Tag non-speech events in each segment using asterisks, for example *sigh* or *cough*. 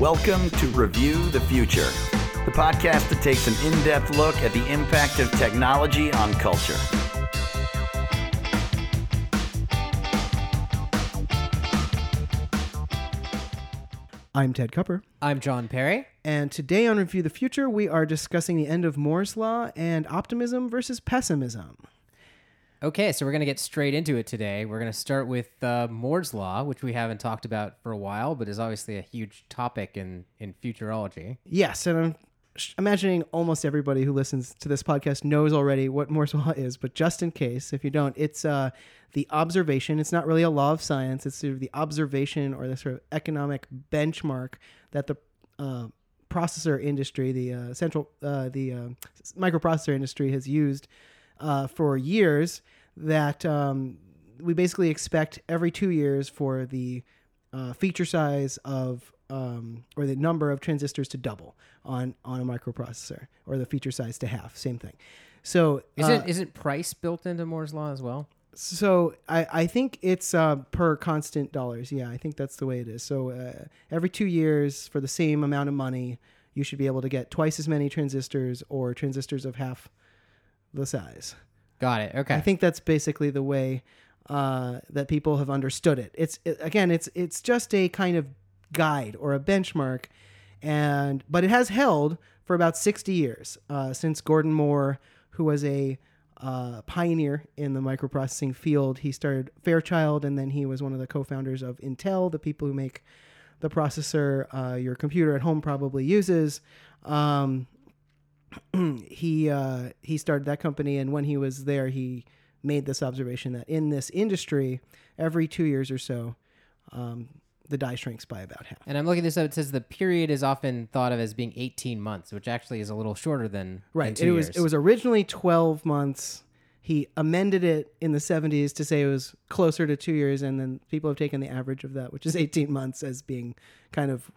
Welcome to Review the Future, the podcast that takes an in depth look at the impact of technology on culture. I'm Ted Kupper, I'm John Perry. and today on Review the Future, we are discussing the end of Moore's Law and optimism versus pessimism. Okay, so we're going to get straight into it today. We're going to start with uh, Moore's Law, which we haven't talked about for a while, but is obviously a huge topic in, in futurology. Yes, and I'm imagining almost everybody who listens to this podcast knows already what Moore's *laughs* Law is, but just in case, if you don't, it's uh, the observation. It's not really a law of science, it's sort of the observation or the sort of economic benchmark that the uh, processor industry, the uh, central, uh, the uh, microprocessor industry has used uh, for years. That um, we basically expect every two years for the uh, feature size of um, or the number of transistors to double on on a microprocessor, or the feature size to half. Same thing. So Isn't, uh, isn't price built into Moore's Law as well? so I, I think it's uh, per constant dollars. Yeah, I think that's the way it is. So uh, every two years, for the same amount of money, you should be able to get twice as many transistors or transistors of half the size. Got it. Okay. I think that's basically the way uh, that people have understood it. It's it, again, it's it's just a kind of guide or a benchmark, and but it has held for about sixty years uh, since Gordon Moore, who was a uh, pioneer in the microprocessing field. He started Fairchild, and then he was one of the co-founders of Intel, the people who make the processor uh, your computer at home probably uses. Um, *clears throat* he uh, he started that company, and when he was there, he made this observation that in this industry, every two years or so, um, the die shrinks by about half. and I'm looking this up. It says the period is often thought of as being 18 months, which actually is a little shorter than Right. Than It was years. it was originally twelve months. He amended it in the seventies to say it was closer to two years, and then people have taken the average of that, which is eighteen *laughs* months, as being kind of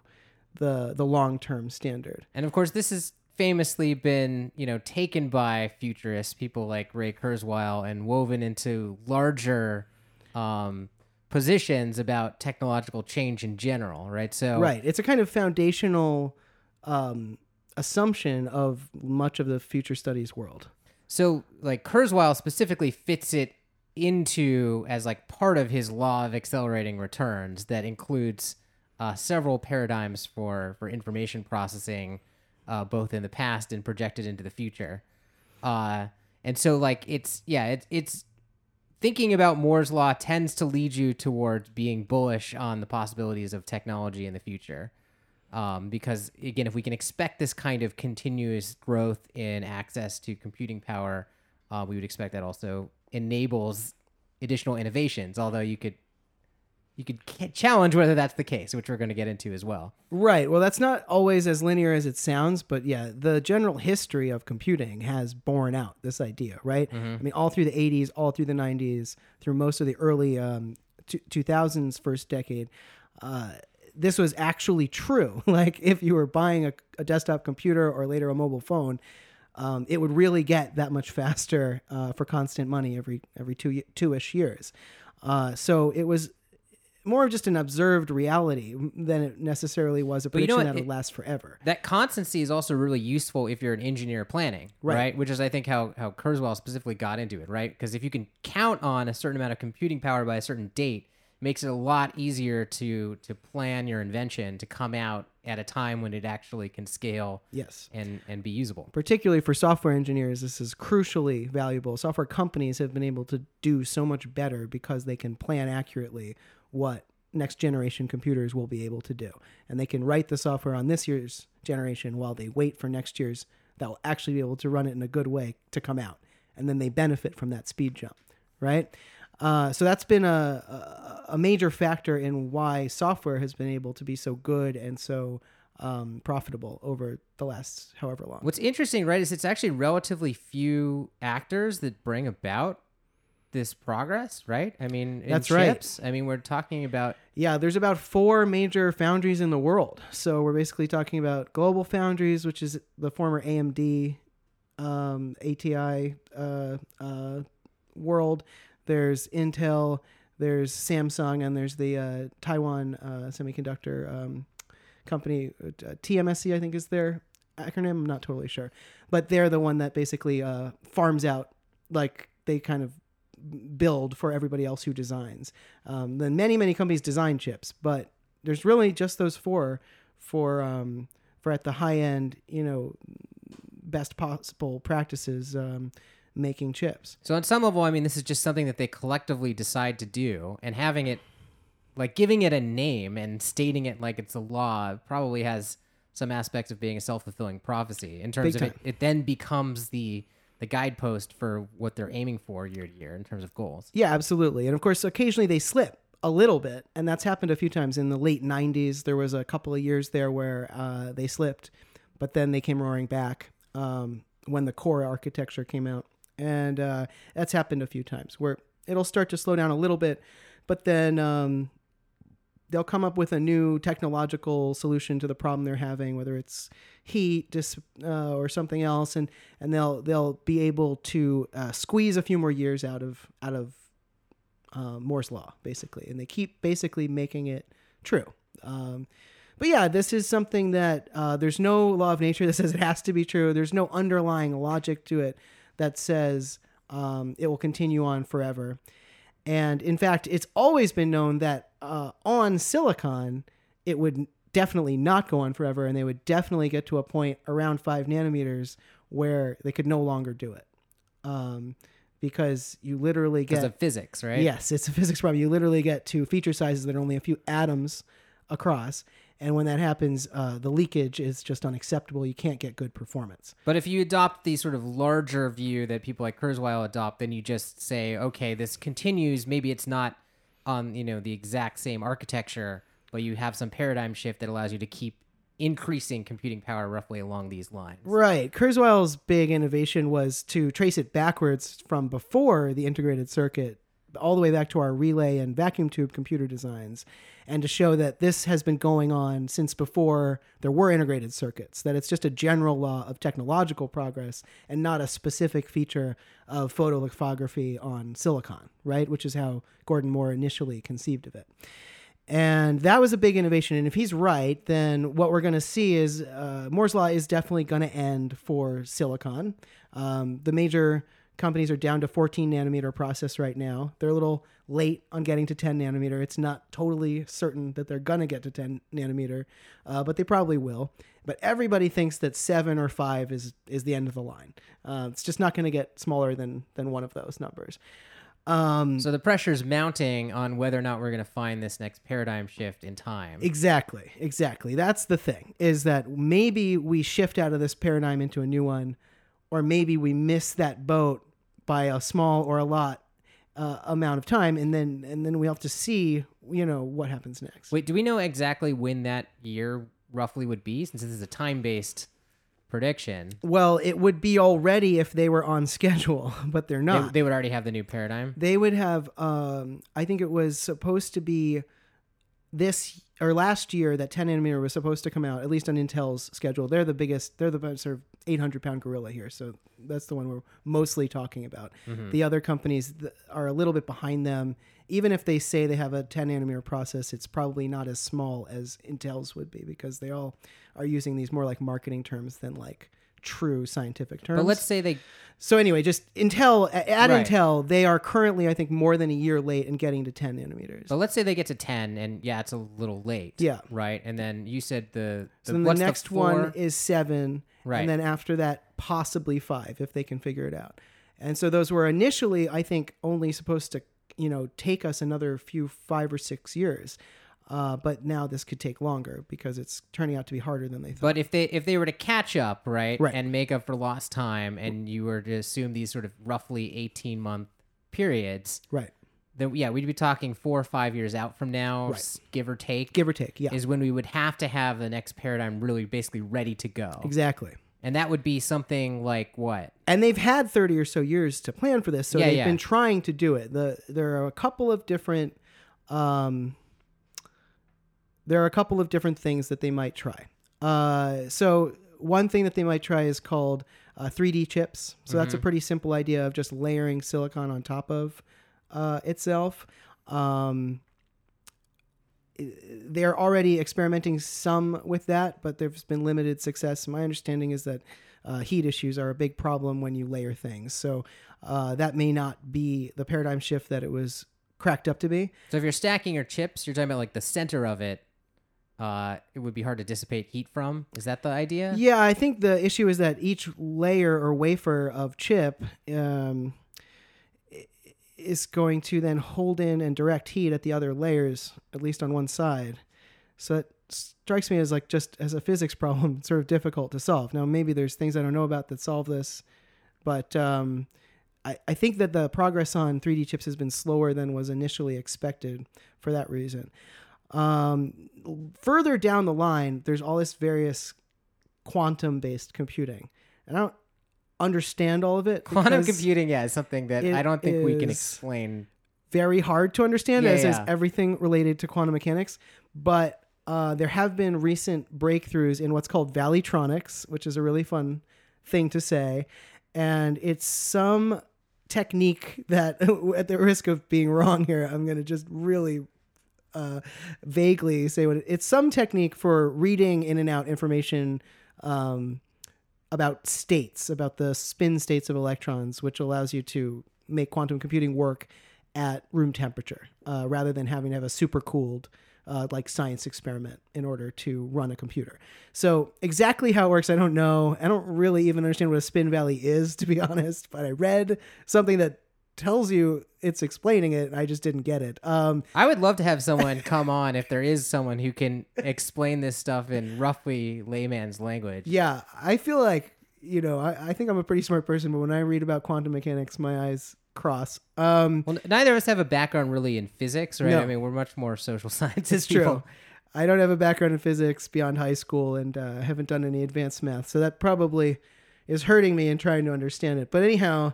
the the long term standard. And of course, this has famously been, you know, taken by futurists, people like Ray Kurzweil, and woven into larger um, positions about technological change in general, right? So, Right. It's a kind of foundational um, assumption of much of the future studies world. so like Kurzweil specifically fits it into as like part of his law of accelerating returns that includes uh, several paradigms for for information processing, uh, both in the past and projected into the future. Uh, and so like it's yeah it's it's thinking about Moore's law tends to lead you towards being bullish on the possibilities of technology in the future. Um, because again, if we can expect this kind of continuous growth in access to computing power, uh, we would expect that also enables additional innovations. Although you could you could challenge whether that's the case, which we're going to get into as well. Right. Well, that's not always as linear as it sounds, but yeah, the general history of computing has borne out this idea, right? I mean, all through the 80s, all through the 90s, through most of the early um, two- 2000s first decade, uh, this was actually true. *laughs* like, if you were buying a, a desktop computer or later a mobile phone, um, it would really get that much *laughs* faster uh, for constant money every every two two ish years. Uh, so it was more of just an observed reality than it necessarily was a But you know prediction that would It- last forever. That constancy is also really useful if you're an engineer planning, Right. right? Which is, I think, how how Kurzweil specifically got into it, right? Because if you can count on a certain amount of computing power by a certain date, it makes it a lot easier to to plan your invention to come out at a time when it actually can scale Yes. and and be usable. Particularly for software engineers, this is crucially valuable. Software companies have been able to do so much better because they can plan accurately what next generation computers will be able to do. And they can write the software on this year's generation while they wait for next year's that will actually be able to run it in a good way to come out. And then they benefit from that speed jump, right? Uh, so that's been a, a, a major factor in why software has been able to be so good and so um, profitable over the last however long. What's interesting, right, is it's actually relatively few actors that bring about this progress, right? I mean, in That's right. I mean, we're talking about Yeah, there's about four major foundries in the world. So we're basically talking about Global Foundries, which is the former AMD, um, ATI uh, uh, world. There's Intel. there's Samsung, and there's the uh, Taiwan uh, semiconductor um, company, uh, TMSC, I think is their acronym. I'm not totally sure, but they're the one that basically uh, farms out, like they kind of build for everybody else who designs. Um, then many many companies design chips, but there's really just those four for um, for at the high end, you know, best possible practices um, making chips. So on some level, I mean, this is just something that they collectively decide to do, and having it, like giving it a name and stating it like it's a law, probably has some aspects of being a self fulfilling prophecy in terms Big of it. It then becomes the the guidepost for what they're aiming for year to year in terms of goals. Yeah, absolutely. And of course, occasionally they slip a little bit, and that's happened a few times in the late '90s. There was a couple of years there where uh, they slipped, but then they came roaring back um, when the core architecture came out, and uh, that's happened a few times where it'll start to slow down a little bit, but then um, they'll come up with a new technological solution to the problem they're having, whether it's heat dis, uh, or something else, and and they'll they'll be able to uh, squeeze a few more years out of out of uh, Moore's law, basically, and they keep basically making it true. Um, but yeah, this is something that uh, there's no law of nature that *laughs* says it has to be true. There's no underlying logic to it that says um, it will continue on forever. And in fact, it's always been known that uh, on silicon, it would definitely not go on forever, and they would definitely get to a point around five nanometers where they could no longer do it. Um, because you literally get. Because of physics, right? Yes, it's a physics problem. You literally get to feature sizes that are only a few atoms across, and when that happens, uh, the leakage is just unacceptable. You can't get good performance. But if you adopt the sort of larger view that people like Kurzweil adopt, then you just say, okay, this continues. Maybe it's not on you know the exact same architecture, but you have some paradigm shift that allows you to keep increasing computing power roughly along these lines. Right. Kurzweil's big innovation was to trace it backwards from before the integrated circuit all the way back to our relay and vacuum tube computer designs and to show that this has been going on since before there were integrated circuits that it's just a general law of technological progress and not a specific feature of photolithography on silicon right which is how gordon moore initially conceived of it and that was a big innovation. And if he's right, then what we're going to see is uh, Moore's law is definitely going to end for silicon. Um, the major companies are down to 14 nanometer process right now. They're a little late on getting to 10 nanometer. It's not totally certain that they're going to get to 10 nanometer, uh, but they probably will. But everybody thinks that seven or five is is the end of the line. Uh, it's just not going to get smaller than than one of those numbers. Um, So the pressure's mounting on whether or not we're going to find this next paradigm shift in time. Exactly, exactly. That's the thing is that maybe we shift out of this paradigm into a new one, or maybe we miss that boat by a small or a lot uh, amount of time, and then and then we have to see, you know, what happens next. Wait, do we know exactly when that year roughly would be? Since this is a time-based prediction, Well, it would be already if they were on *laughs* schedule, but they're they, not. they would already have the new paradigm. they would have um, i think it was supposed to be this or last year that 10 nanometer was supposed to come out at least on intel's schedule they're the biggest they're the sort of 800 pound gorilla here so that's the one we're mostly talking about mm-hmm. the other companies th- are a little bit behind them even if they say they have a 10 nanometer process it's probably not as small as intel's would be because they all are using these more like marketing terms than like true scientific terms But let's say they so anyway, just Intel at Right. Intel, they are currently, I think, more than a year late in getting to 10 nanometers. But let's say they get to 10 and yeah, it's a little late. Yeah. Right. And then you said the, the, so then the next floor? one is seven, Right. and then after that, possibly five if they can figure it out. And so those were initially, I think, only supposed to, you know, take us another few five or six years. Uh, but now this could take longer because it's turning out to be harder than they thought. But if they if they were to catch up, right, Right. and make up for lost time and you were to assume these sort of roughly 18 month periods, right. Then yeah, we'd be talking 4 or 5 years out from now, s- give or take. Give or take. Yeah. is when we would have to have the next paradigm really basically ready to go. exactly. And that would be something like what? and they've had 30 or so years to plan for this so Yeah, they've yeah. been trying to do it the there are a couple of different um, there are a couple of different things that they might try uh, so one thing that they might try is called uh, 3d chips so that's a pretty simple idea of just layering silicon on top of uh, itself Um, they're already experimenting some with that, but there's been limited success. My understanding is that uh, heat issues are a big problem when you layer things. So uh, that may not be the paradigm shift that it was cracked up to be. So if you're stacking your chips, you're talking about like the center of it. Uh, it would be hard to dissipate heat from. Is that the idea? Yeah, I think the issue is that each layer or wafer of chip um, is going to then hold in and direct heat at the other layers, at least on one side. So it strikes me as like just as a physics *laughs* problem, sort of difficult to solve. Now, maybe there's things I don't know about that solve this, but um, I, I think that the progress on 3D chips has been slower than was initially expected for that reason. Um, further down the line, there's all this various quantum based computing. And I don't understand all of it. *laughs* Quantum computing, yeah, is something that I don't think we can explain. Very hard to understand, Yeah, as is everything related to quantum mechanics. But uh, there have been recent breakthroughs in what's called valleytronics, which is a really fun thing to say. And it's some technique that, *laughs* at the risk of being wrong here, I'm going to just really uh, vaguely say what it, it's some technique for reading in and out information um, about states, about the spin states of electrons, which allows you to make quantum computing work at room temperature uh, rather than having to have a supercooled uh, like science experiment in order to run a computer. So exactly how it works, I don't know. I don't really even understand what a spin valley is, to be *laughs* honest. But I read something that tells you it's explaining it. and I just didn't get it. Um, I would love to have someone come on if there is someone who can explain this stuff in roughly layman's language. Yeah, I feel like you know I, I think I'm a pretty smart person, but when I read about quantum mechanics, my eyes cross. Um, Well, neither of us have a background really in physics, right? No. I mean, we're much more social *laughs* sciences. true. I don't have a background in physics beyond high school, and uh, haven't done any advanced math, so that probably is hurting me in trying to understand it. But anyhow,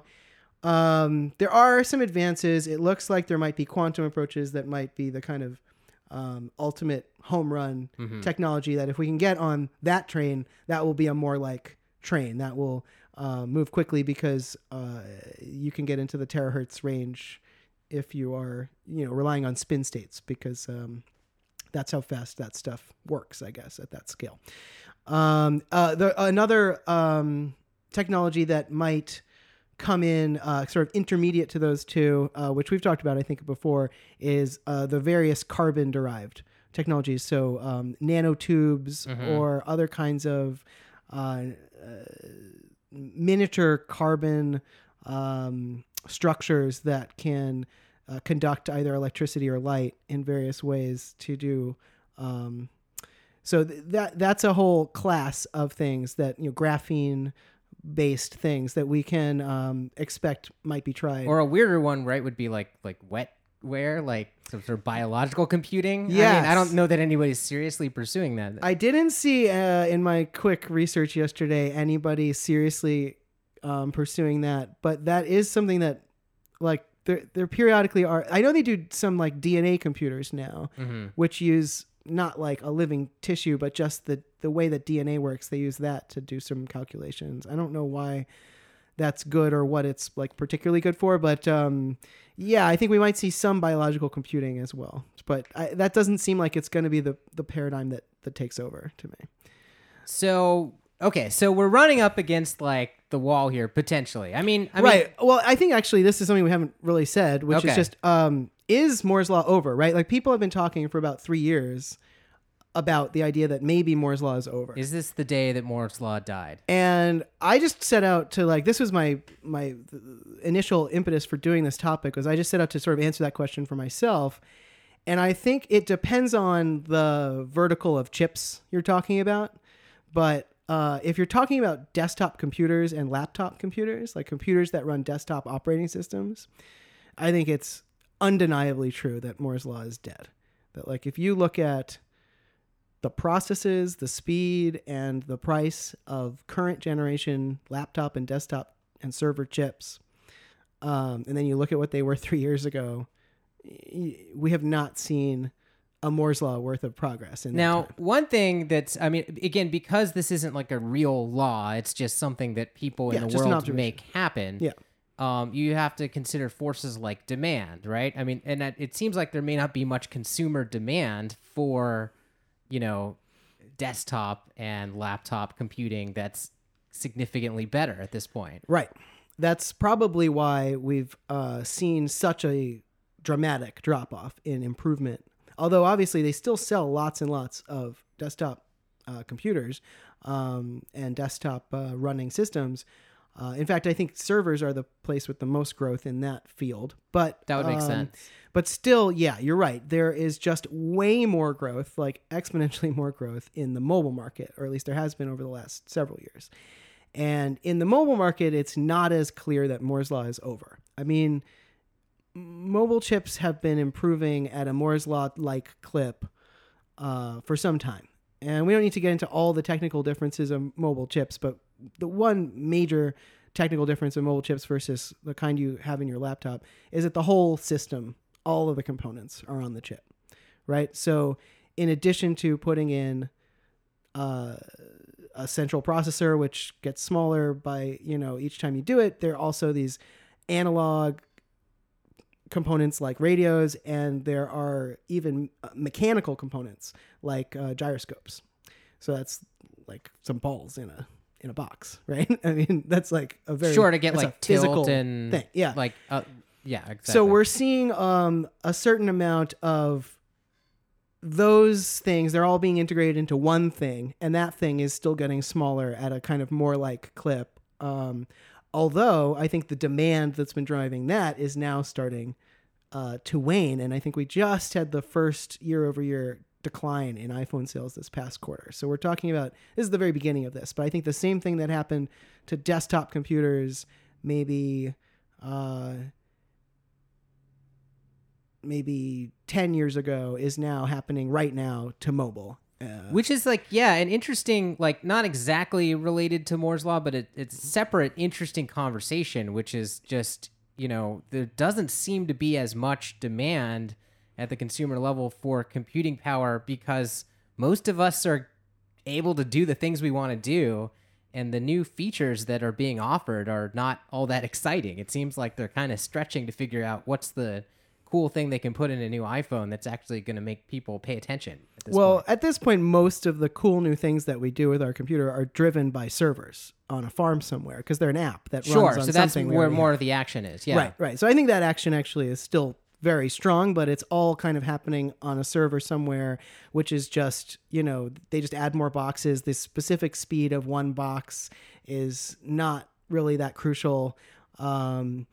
um, there are some advances. It looks like there might be quantum approaches that might be the kind of um, ultimate home run technology that if we can get on that train, that will be a more like train that will uh, move quickly because uh, you can get into the terahertz range if you are you know relying on spin states because um, that's how fast that stuff works, I guess, at that scale. Um, uh, the, another um, technology that might come in uh, sort of intermediate to those two, uh, which we've talked about, I think, before, is uh, the various carbon derived technologies. So um, nanotubes or other kinds of uh, miniature carbon um, structures that can uh, conduct either electricity or light in various ways to do. Um, so th- that that's a whole class of things that you know graphene based things that we can um, expect might be tried. Or a weirder one, right, would be like like wetware, like some sort of biological computing. I mean, I don't know that anybody's seriously pursuing that. I didn't see uh, in my quick research yesterday anybody seriously um, pursuing that, but that is something that, like, there there periodically are. I know they do some like DNA computers now, Mhm. which use not like a living tissue, but just the the way that DNA works. They use that to do some calculations. I don't know why that's good or what it's like particularly good for, but um, yeah, I think we might see some biological computing as well. But I, that doesn't seem like it's going to be the the paradigm that that takes over to me. So okay, so we're running up against like the wall here potentially. I mean, I right. well, I think actually this is something we haven't really said, which Okay. is just um, is Moore's law over? Right. Like people have been talking for about three years about the idea that maybe Moore's law is over. Is this the day that Moore's law died? and I just set out to like this was my my initial impetus for doing this topic was I just set out to sort of answer that question for myself. And I think it depends on the vertical of chips you're talking about. But uh, if you're talking about desktop computers and laptop computers, like computers that run desktop operating systems, I think it's undeniably true that Moore's law is dead. That like if you look at the processes, the speed, and the price of current generation laptop and desktop and server chips, um, and then you look at what they were *laughs* three years ago, we have not seen a Moore's law worth of progress. In that Now, one thing that's, I mean, again, because this isn't like a real law, it's just something that people Yeah, in the world make happen. Yeah. Um, you have to consider forces like demand, right? I mean, and it seems like there may not be much consumer demand for, you know, desktop and laptop computing that's significantly better at this point. Right. That's probably why we've uh, seen such a dramatic drop off in improvement. Although obviously they still sell lots and lots of desktop uh, computers um, and desktop uh, running systems. Uh, in fact, I think servers are the place with the most growth in that field. But That would make um, sense. But still, yeah, you're right. There is just way more growth, like exponentially *laughs* more growth in the mobile market, or at least there has been over the last several years. And in the mobile market, it's not as clear that Moore's Law is over. I mean, mobile chips have been improving at a Moore's Law like clip uh, for some time. And we don't need to get into all the technical differences of mobile chips, but the one major technical difference of mobile chips versus the kind you have in your laptop is that the whole system, all of the components are on the chip, right? So, in addition to putting in uh, a central processor, which gets smaller by you know each time you do it, there are also these analog components like radios, and there are even uh, mechanical components like uh, gyroscopes. So that's like some balls in a in a box, *laughs* right? I mean, that's like a very Sure to get like tilt physical and thing. Yeah, like uh, yeah. Exactly. so we're seeing um, a certain amount of those things. They're all being integrated into one thing, and that thing is still getting smaller at a kind of more like clip. Um, although I think the demand that's been driving that is now starting uh, to wane, and I think we just had the first year over year decline in iPhone sales this past quarter. So we're talking about this is the very beginning of this, but I think the same thing that happened to desktop computers maybe uh, maybe 10 years ago is now happening right now to mobile. Which is like, yeah, an interesting, like not exactly related to Moore's law, but it, it's separate, interesting conversation. Which is just, you know, there doesn't seem to be as much demand at the consumer level for computing power because most of us are able to do the things we want to do, and the new features that are being offered are not all that exciting. It seems like they're kind of stretching to figure out what's the cool thing they can put in a new iPhone that's actually going to make people pay attention. At this well, point. at this point, most of the cool new things that we do with our computer are driven by servers on a farm somewhere because they're an app that Sure. runs on So that's something where more of the action is. Yeah. Right, right. So I think that action actually is still very strong, but it's all kind of happening on a server somewhere, which is just, you know, they just add more boxes. The specific speed of one box is not really that crucial. Um,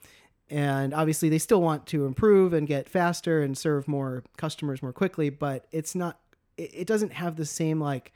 and obviously, they still want to improve and get faster and serve more customers more quickly, but it's not, it, it doesn't have the same like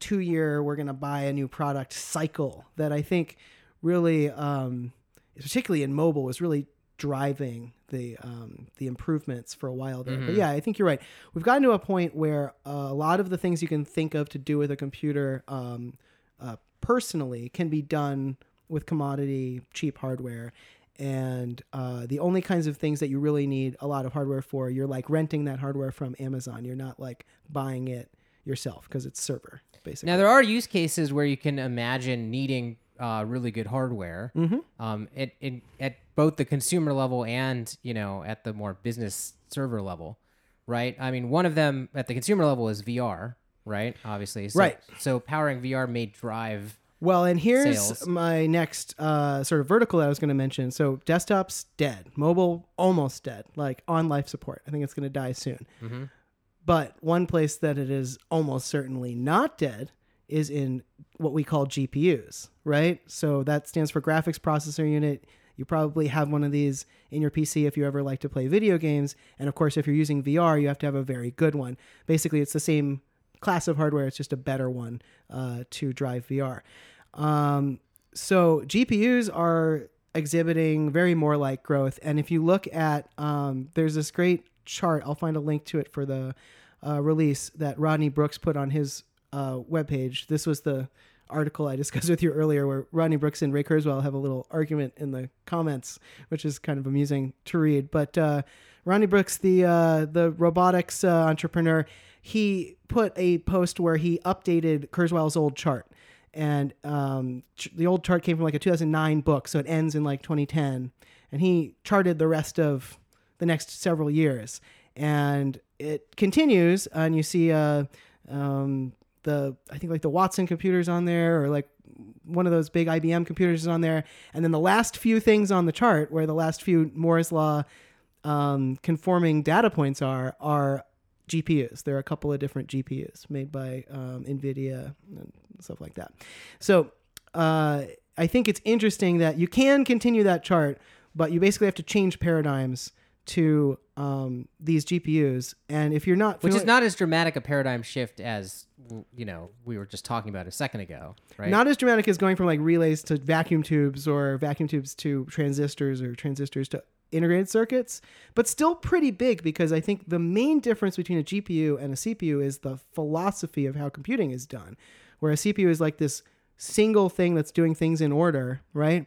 two year, we're going to buy a new product cycle that I think really, um, particularly in mobile, was really driving the um, the improvements for a while there. But yeah, I think you're right. We've gotten to a point where uh, a lot of the things you can think of to do with a computer um, uh, personally can be done with commodity cheap hardware. And uh, the only kinds of things that you really need a lot of hardware for, you're like renting that hardware from Amazon. You're not like buying it yourself because it's server basically. Now there are use cases where you can imagine needing uh, really good hardware, Mm-hmm. um, at, in, at both the consumer level and you know at the more business server level, right? I mean, one of them at the consumer level is VR, right? Obviously, so, Right. So powering VR may drive. Well, and here's sales. my next uh, sort of vertical that I was going to mention. So, desktop's dead, mobile almost dead, like on life support. I think it's going to die soon. But one place that it is almost certainly not dead is in what we call GPUs, right? So that stands for graphics processor unit. You probably have one of these in your PC if you ever like to play video games. And of course, if you're using VR, you have to have a very good one. Basically, it's the same class of hardware, it's just a better one uh, to drive VR. Um, so GPUs are exhibiting very more like growth. And if you look at, um, there's this great chart, I'll find a link to it for the uh, release that Rodney Brooks put on his uh, webpage. This was the article I discussed *laughs* with you earlier, where Rodney Brooks and Ray Kurzweil have a little argument in the comments, which is kind of amusing to read. But uh, Rodney Brooks, the uh, the robotics uh, entrepreneur, he put a post where he updated Kurzweil's old chart. And um, the old chart came from like a 2009 book, so it ends in like 2010. And he charted the rest of the next several years, and it continues. And you see uh, um, the I think like the Watson computers on there, or like one of those big IBM computers is on there, and then the last few things on the chart, where the last few Moore's law um, conforming data points are, are GPUs. There are a couple of different GPUs made by um, NVIDIA and stuff like that. So uh, I think it's interesting that you can continue that chart, but you basically have to change paradigms to um, these GPUs. And if you're not, which is not as dramatic a paradigm shift as you know we were just talking about a second ago, right? not as dramatic as going from like relays to vacuum tubes or vacuum tubes to transistors or transistors to integrated circuits, but still pretty big because I think the main difference between a GPU and a CPU is the philosophy of how computing is done. Where a CPU is like this single thing that's doing things in order, right?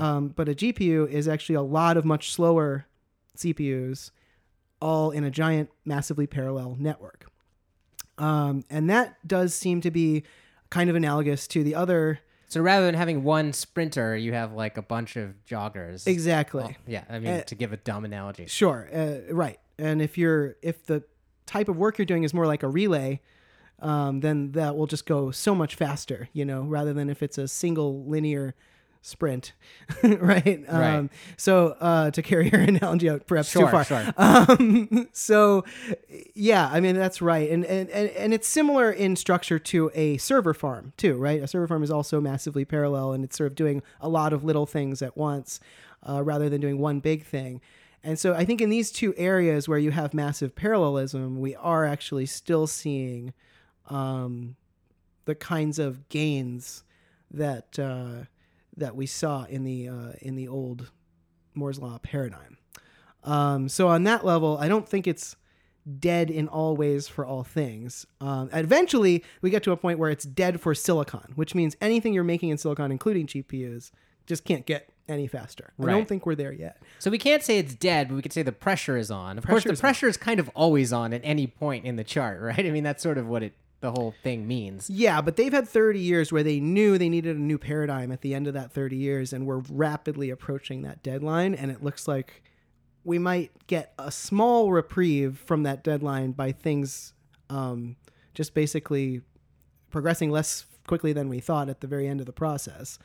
Um, but a GPU is actually a lot of much slower CPUs all in a giant, massively parallel network. Um, and that does seem to be kind of analogous to the other. So rather than having one sprinter, you have like a bunch of joggers. Exactly. Well, yeah, I mean Uh, to give a dumb analogy. Sure, uh, right. And if you're if the type of work you're doing is more like a relay, um, then that will just go so much faster, you know, rather than if it's a single linear sprint, *laughs* right? Um, so uh, to carry your *laughs* analogy out perhaps Sure, too far. sure. *laughs* Um, so yeah, I mean that's right, and, and and and it's similar in structure to a server farm too, right? A server farm is also massively parallel, and it's sort of doing a lot of little things at once, uh, rather than doing one big thing. And so I think in these two areas where you have massive parallelism, we are actually still seeing um, the kinds of gains that uh, that we saw in the uh, in the old Moore's law paradigm. Um, so on that level, I don't think it's dead in all ways for all things. Um, eventually, we get to a point where it's dead for silicon, which means anything you're making in silicon, including GPUs, just can't get any faster. I don't think we're there yet. So we can't say it's dead, but we could say the pressure is on. Of Pressure course, is the pressure is kind of always on at any point in the chart, *laughs* right? I mean, that's sort of what it the whole thing means. Yeah, but they've had 30 years where they knew they needed a new paradigm at the end of that 30 years, and we're rapidly approaching that deadline. And it looks like we might get a small reprieve from that deadline by things um, just basically progressing less quickly than we thought at the very end of the process.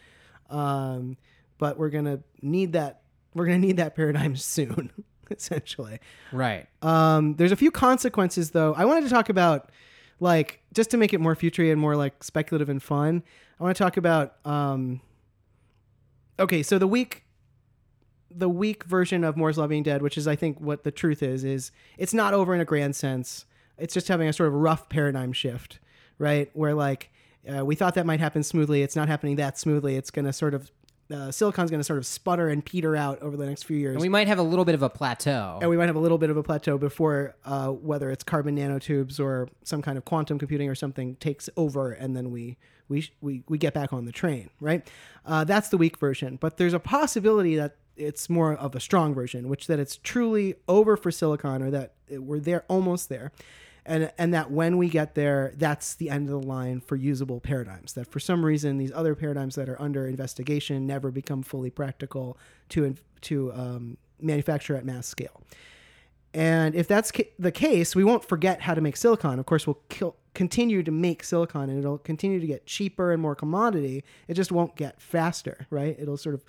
Um, but we're gonna need that. We're gonna need that paradigm *laughs* soon, *laughs* essentially. Right. Um, there's a few consequences though. I wanted to talk about like just to make it more futury and more like speculative and fun. I want to talk about um, okay, so the weak the weak version of Moore's Law dead, which is I think what the truth is, is it's not over in a grand sense. It's just having a sort of rough paradigm shift, right? Where like uh, we thought that might happen smoothly. It's not happening that smoothly. It's going to sort of uh, silicon's going to sort of sputter and peter out over the next few years. And we might have a little bit of a plateau. and we might have a little bit of a plateau before uh, whether it's carbon nanotubes or some kind of quantum computing or something takes over and then we we we, we get back on the train right? Uh, that's the weak version. But there's a possibility that it's more of a strong version which that it's truly over for silicon or that it- we're there almost there and and that when we get there that's the end of the line for usable paradigms that for some reason these other paradigms that are under investigation never become fully practical to to um, manufacture at mass scale and if that's ca- the case, we won't forget how to make silicon. Of course, we'll kill, continue to make silicon and it'll continue to get cheaper and more commodity. It just won't get faster, right? It'll sort of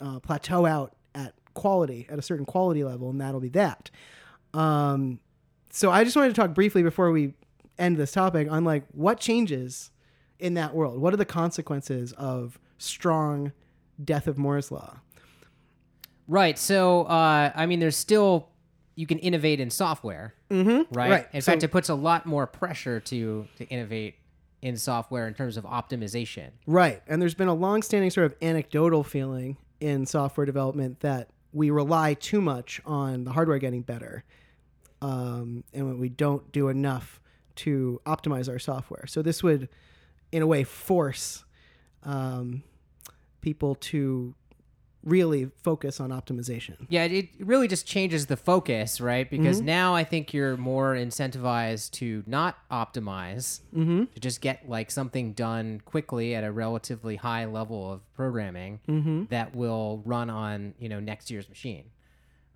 uh, plateau out at quality, at a certain quality level, and that'll be that. Um, so I just wanted to talk briefly before we end this topic on like what changes in that world. What are the consequences of strong death of Moore's law? Right. So, uh, I mean, there's still you can innovate in software, mm-hmm. right? Right. In So- fact, it puts a lot more pressure to to innovate in software in terms of optimization. Right. And there's been a long-standing sort of anecdotal feeling in software development that we rely too much on the hardware getting better, um, and when we don't do enough to optimize our software. So this would, in a way, force um, people to really focus on optimization. Yeah, it really just changes the focus, right? Because now I think you're more incentivized to not optimize, to just get like something done quickly at a relatively high level of programming that will run on you know next year's machine,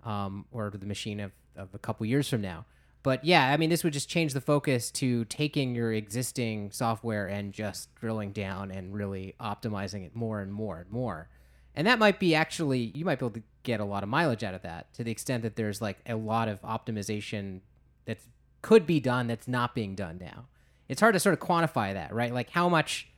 um, or the machine of, of a couple years from now. But yeah, I mean, this would just change the focus to taking your existing software and just drilling down and really optimizing it more and more and more. And that might be actually, you might be able to get a lot of mileage out of that to the extent that there's like a lot of optimization that could be done that's not being done now. It's hard to sort of quantify that, right? Like how much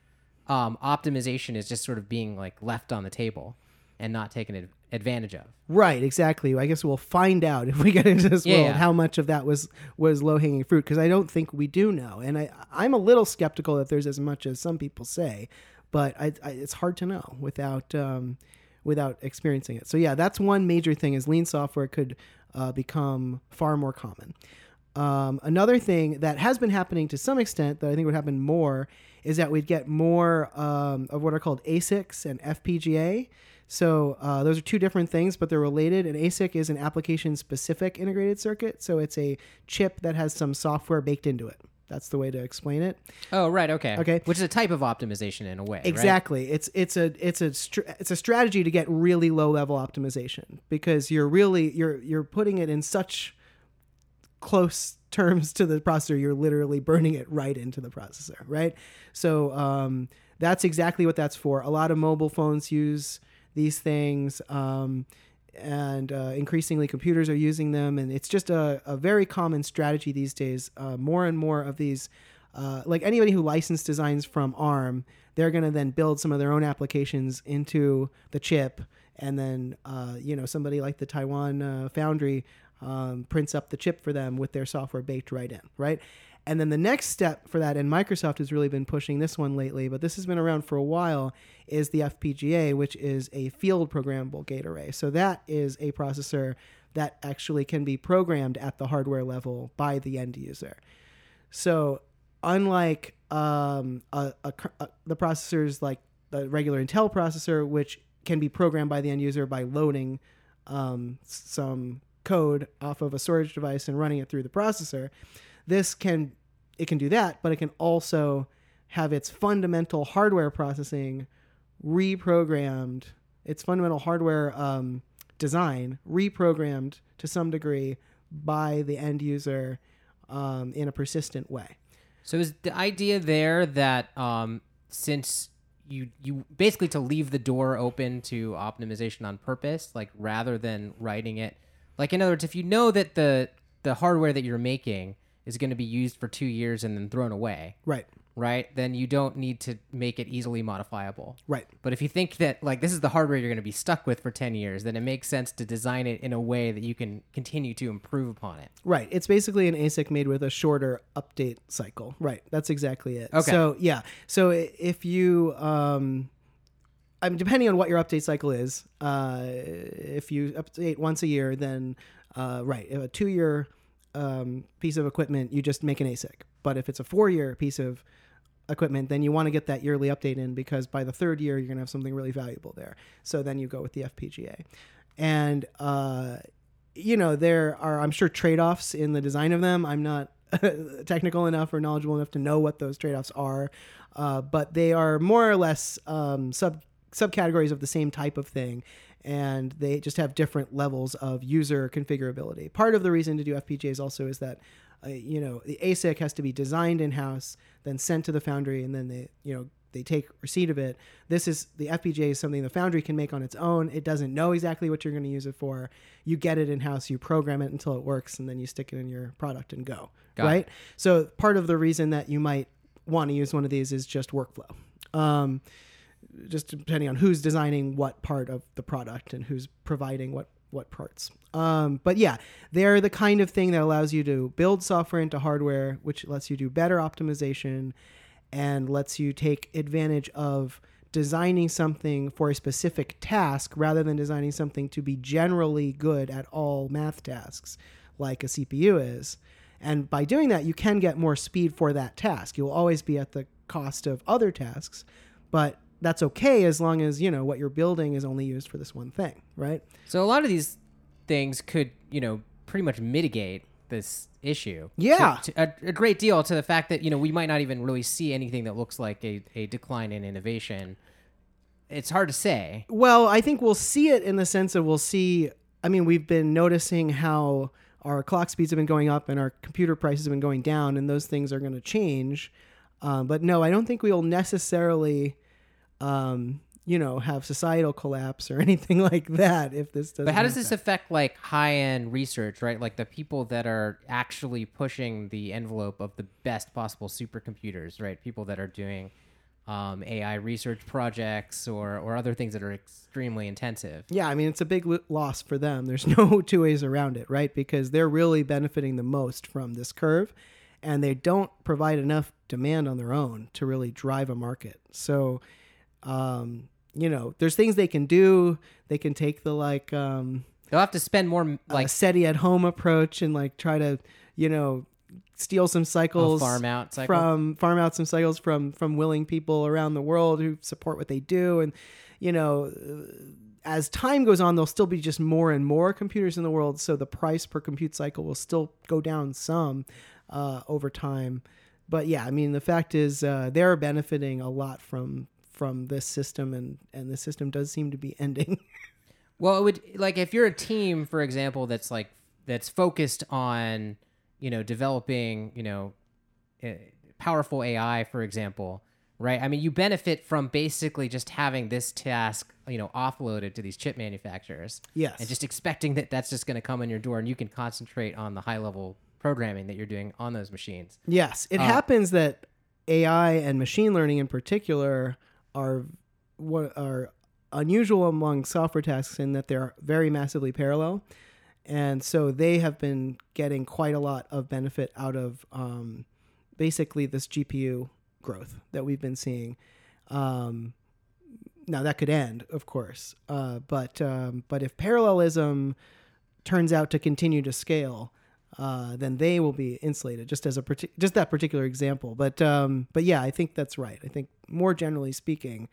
um, optimization is just sort of being like left on the table and not taken advantage of. Right, exactly. I guess we'll find out if we get into this Yeah, world yeah. how much of that was was low hanging fruit because I don't think we do know, and I I'm a little skeptical that there's as much as some people say, but I, I it's hard to know without um, without experiencing it. So yeah, that's one major thing is lean software could uh, become far more common. Um, another thing that has been happening to some extent that I think would happen more is that we'd get more um, of what are called ASICs and FPGA. So uh, those are two different things, but they're related. An ASIC is an application-specific integrated circuit, so it's a chip that has some software baked into it. That's the way to explain it. Oh, right. Okay. Okay. Which is a type of optimization in a way. right? Exactly. It's it's a it's a str- it's a strategy to get really low level optimization because you're really you're you're putting it in such close terms to the processor you're literally burning it right into the processor right so um, that's exactly what that's for a lot of mobile phones use these things um, and uh, increasingly computers are using them and it's just a, a very common strategy these days uh, more and more of these uh, like anybody who licensed designs from arm they're going to then build some of their own applications into the chip and then uh, you know somebody like the taiwan uh, foundry um, prints up the chip for them with their software baked right in right and then the next step for that and microsoft has really been pushing this one lately but this has been around for a while is the fpga which is a field programmable gate array. So that is a processor that actually can be programmed at the hardware level by the end user. So, unlike um, a, a, a, the processors like the regular Intel processor, which can be programmed by the end user by loading um, some code off of a storage device and running it through the processor, this can it can do that, but it can also have its fundamental hardware processing reprogrammed, its fundamental hardware um, design reprogrammed to some degree by the end user um, in a persistent way. So is the idea there that um, since you you basically to leave the door open to optimization on purpose, like rather than writing it, like in other words, if you know that the the hardware that you're making is going to be used for two years and then thrown away, Right. right? Then you don't need to make it easily modifiable. Right. But if you think that like this is the hardware you're going to be stuck with for 10 years, then it makes sense to design it in a way that you can continue to improve upon it. Right. It's basically an ASIC made with a shorter update cycle. Right. That's exactly it. Okay. So yeah. So if you um, I mean, depending on what your update cycle is, uh, if you update once a year, then uh, right, a two-year um, piece of equipment, you just make an ASIC. But if it's a four-year piece of equipment, then you want to get that yearly update in because by the third year, you're going to have something really valuable there. So then you go with the FPGA, and uh, you know there are I'm sure trade-offs in the design of them. I'm not *laughs* technical enough or knowledgeable enough to know what those trade-offs are, uh, but they are more or less um, sub subcategories of the same type of thing. And they just have different levels of user configurability. Part of the reason to do FPGAs also is that, uh, you know, the ASIC has to be designed in house, then sent to the foundry, and then they, you know, they take receipt of it. This is the FPGA is something the foundry can make on its own. It doesn't know exactly what you're going to use it for. You get it in house, you program it until it works, and then you stick it in your product and go. Got it. right? So part of the reason that you might want to use one of these is just workflow. Um, just depending on who's designing what part of the product and who's providing what what parts. Um, but yeah, they're the kind of thing that allows you to build software into hardware, which lets you do better optimization and lets you take advantage of designing something for a specific task rather than designing something to be generally good at all math tasks like a CPU is. And by doing that, you can get more speed for that task. You'll always be at the cost of other tasks, but that's okay as long as you know what you're building is only used for this one thing, right? So a lot of these things could, you know, pretty much mitigate this issue. Yeah. To, to a, a great deal to the fact that, you know, we might not even really see anything that looks like a, a decline in innovation. It's hard to say. Well, I think we'll see it in the sense of we'll see. I mean, we've been noticing how our clock speeds have been going up and our computer prices have been going down, and those things are going to change. Um, but no, I don't think we'll necessarily, um, you know, have societal collapse or *laughs* anything like that if this doesn't. But how does this affect like high end research, right? Like the people that are actually pushing the envelope of the best possible supercomputers, right? People that are doing um, AI research projects or, or other things that are extremely intensive. Yeah, I mean, it's a big lo- loss for them. There's *laughs* no two ways around it, right? Because they're really benefiting the most from this curve, and they don't provide enough demand on their own to really drive a market. So, um, you know, there's things they can do. They can take the like um, They'll have to spend more like SETI at home approach and like try to, you know, steal some cycles farm out cycle. from farm out some cycles from from willing people around the world who support what they do and you know uh, as time goes on there'll still be just more and more computers in the world so the price per compute cycle will still go down some uh, over time but yeah i mean the fact is uh, they're benefiting a lot from from this system and and the system does seem to be *laughs* ending Well, it would like if you're a team, for example, that's like that's focused on you know developing you know uh, powerful AI, for example, right? I mean, you benefit from basically just having this task you know offloaded to these chip manufacturers, yes and just expecting that that's just going to come in your door, and you can concentrate on the high level programming that you're doing on those machines. Yes, it Uh, happens that AI and machine learning in particular are what are unusual among software tasks in that they're very massively parallel, and so they have been getting quite a lot of benefit out of um, basically this GPU growth that we've been seeing. Um, now that could end, of course, uh, but um, but if parallelism turns out to continue to scale, uh, then they will be insulated. Just as a just that particular example, but um, but yeah, I think that's right. I think more generally speaking,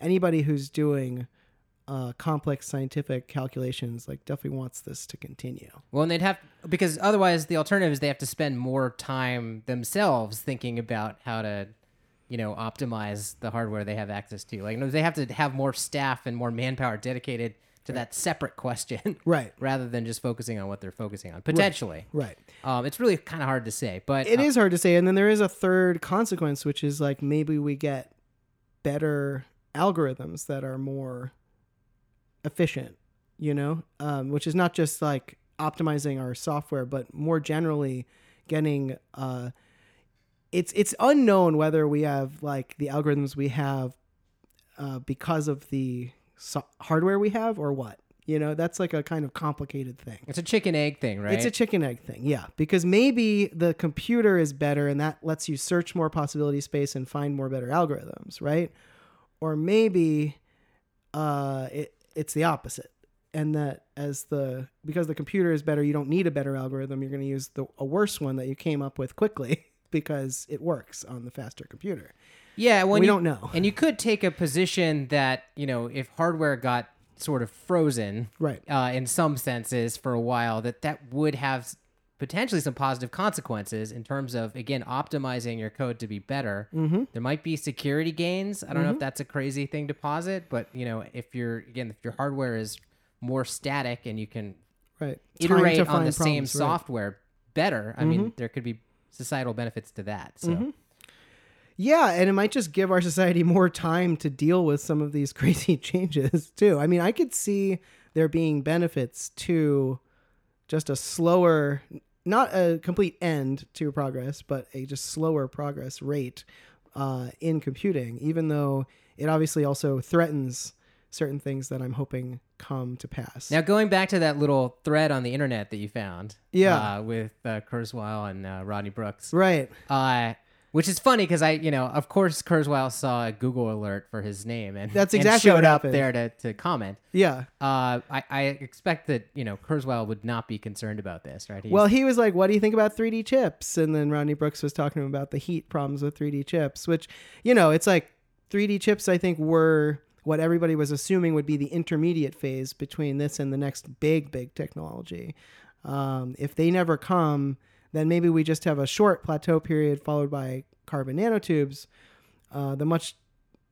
anybody who's doing uh, complex scientific calculations like definitely wants this to continue. Well, and they'd have because otherwise the alternative is they have to spend more time themselves thinking about how to, you know, optimize the hardware they have access to. Like, you know, they have to have more staff and more manpower dedicated to that separate question, *laughs* Right. rather than just focusing on what they're focusing on. Potentially, Right. um, it's really kind of hard to say, but It uh, is hard to say. And then there is a third consequence, which is like maybe we get better algorithms that are more efficient, you know, um, which is not just like optimizing our software, but more generally getting. Uh, it's it's unknown whether we have like the algorithms we have uh, because of the so- hardware we have or what. You know, that's like a kind of complicated thing. it's a chicken egg thing, right? It's a chicken egg thing, yeah. Because maybe the computer is better and that lets you search more possibility space and find more better algorithms, right? Or maybe uh, it, it's the opposite. And that as the because the computer is better, you don't need a better algorithm. You're going to use the a worse one that you came up with quickly *laughs* because it works on the faster computer. Yeah, when we you, don't know, *laughs* And you could take a position that you know if hardware got sort of frozen, right? uh, in some senses for a while that that would have potentially some positive consequences in terms of again optimizing your code to be better Mm-hmm. there might be security gains i don't know if that's a crazy thing to posit but you know if you're again if your hardware is more static and you can Right. Iterate on the same problems, right. Mm-hmm. software better i mean there could be societal benefits to that so Yeah, and it might just give our society more time to deal with some of these *laughs* crazy changes too. I mean, I could see there being benefits to just a slower not a complete end to progress, but a just slower progress rate uh, in computing, even though it obviously also threatens certain things that I'm hoping come to pass. now going back to that little thread on the internet that you found Yeah. uh, with uh, kurzweil and uh, rodney brooks right. Which is funny because I, you know, of course, Kurzweil saw a Google alert for his name, and That's and exactly showed what up happened. there to, to comment. Yeah. Uh, I, I expect that you know Kurzweil would not be concerned about this, right? He's- Well, he was like, "What do you think about 3D chips?" And then Rodney Brooks was talking to him about the heat problems with 3D chips, which, you know, it's like 3D chips, I think, were what everybody was assuming would be the intermediate phase between this and the next big, big technology. Um, if they never come, then maybe we just have a short plateau period followed by carbon nanotubes. Uh, the much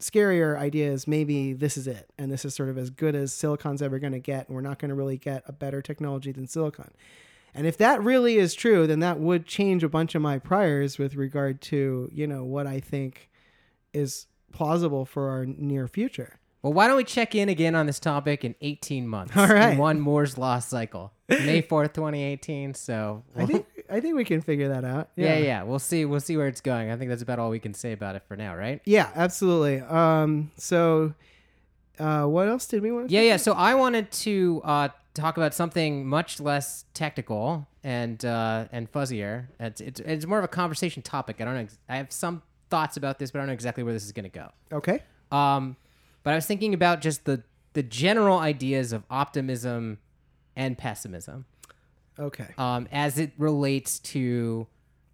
scarier idea is maybe this is it, and this is sort of as good as silicon's ever going to get, and we're not going to really get a better technology than silicon. And if that really is true, then that would change a bunch of my priors with regard to you know what I think is plausible for our near future. Well, why don't we check in again on this topic in 18 months? All right. In one Moore's Law cycle. May 4th, 2018. So I think I think we can figure that out. yeah. yeah, We'll see. We'll see where it's going. I think that's about all we can say about it for now, right? Yeah, absolutely. Um, so, uh, what else did we want to? Yeah, yeah. So I wanted to uh, talk about something much less technical and uh, and fuzzier. It's, it's it's more of a conversation topic. I don't know. ex- I have some thoughts about this, but I don't know exactly where this is going to go. Okay. Um, but I was thinking about just the the general ideas of optimism and pessimism Okay. um, as it relates to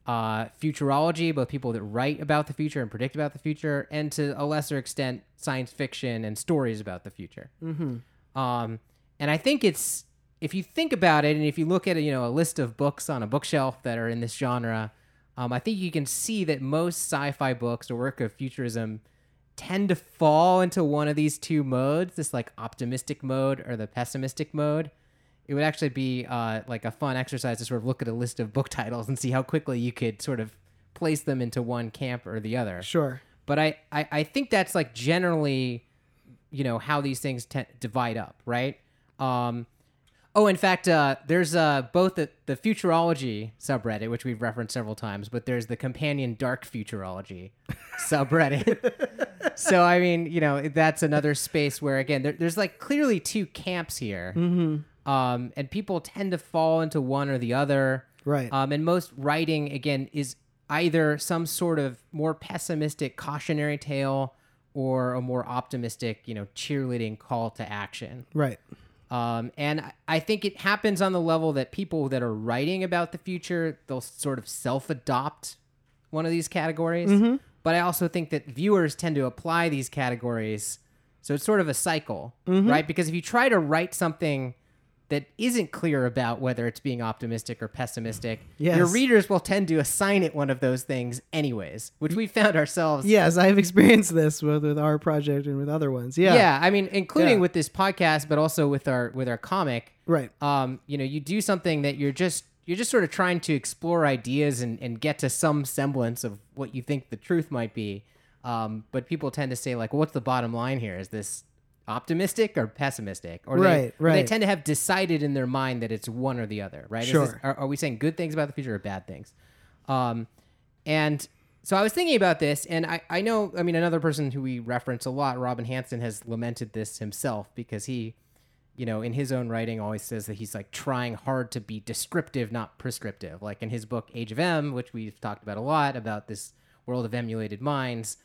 uh, futurology, both people that write about the future and predict about the future, and to a lesser extent, science fiction and stories about the future. Mm-hmm. Um, and I think it's if you think about it, and if you look at you know a list of books on a bookshelf that are in this genre, um, I think you can see that most sci-fi books or work of futurism tend to fall into one of these two modes this like optimistic mode or the pessimistic mode it would actually be uh, like a fun exercise to sort of look at a list of book *laughs* titles and see how quickly you could sort of place them into one camp or the other Sure. but I, I, I think that's like generally, you know, how these things te- divide up, right? Um, oh, in fact, uh, there's uh, both the, the futurology subreddit, which we've referenced several times, but there's the companion dark futurology *laughs* subreddit. so, I mean, you know, that's another space where, again, there, there's like clearly two camps here. Mm-hmm. Um, and people tend to fall into one or the other. Right. Um, and most writing, again, is either some sort of more pessimistic cautionary tale or a more optimistic, you know, cheerleading call to action. right. Um, and I- think it happens on the level that people that are writing about the future, they'll sort of self adopt one of these categories. But I also think that viewers tend to apply these categories. So it's sort of a cycle, right? Because if you try to write something that isn't clear about whether it's being optimistic or pessimistic, your readers will tend to assign it one of those things anyways, which we found ourselves Yes, I've experienced this with, with our project and with other ones. Yeah. yeah, I mean, including Yeah. with this podcast, but also with our with our comic. Right. Um, you know, you do something that you're just you're just sort of trying to explore ideas and, and get to some semblance of what you think the truth might be. Um, but people tend to say like, what's the bottom line here? Is this optimistic or pessimistic? Or they, Right, they tend to have decided in their mind that it's one or the other, right? Is Sure. this- are, are we saying good things about the future or bad things? Um, and so I was thinking about this, and I, I know, I mean, another person who we reference a lot, Robin Hanson, has lamented this himself because he, you know, in his own writing, always says that he's like trying hard to be descriptive, not prescriptive. Like in his book Age of M, which we've talked about a lot about this world of emulated minds.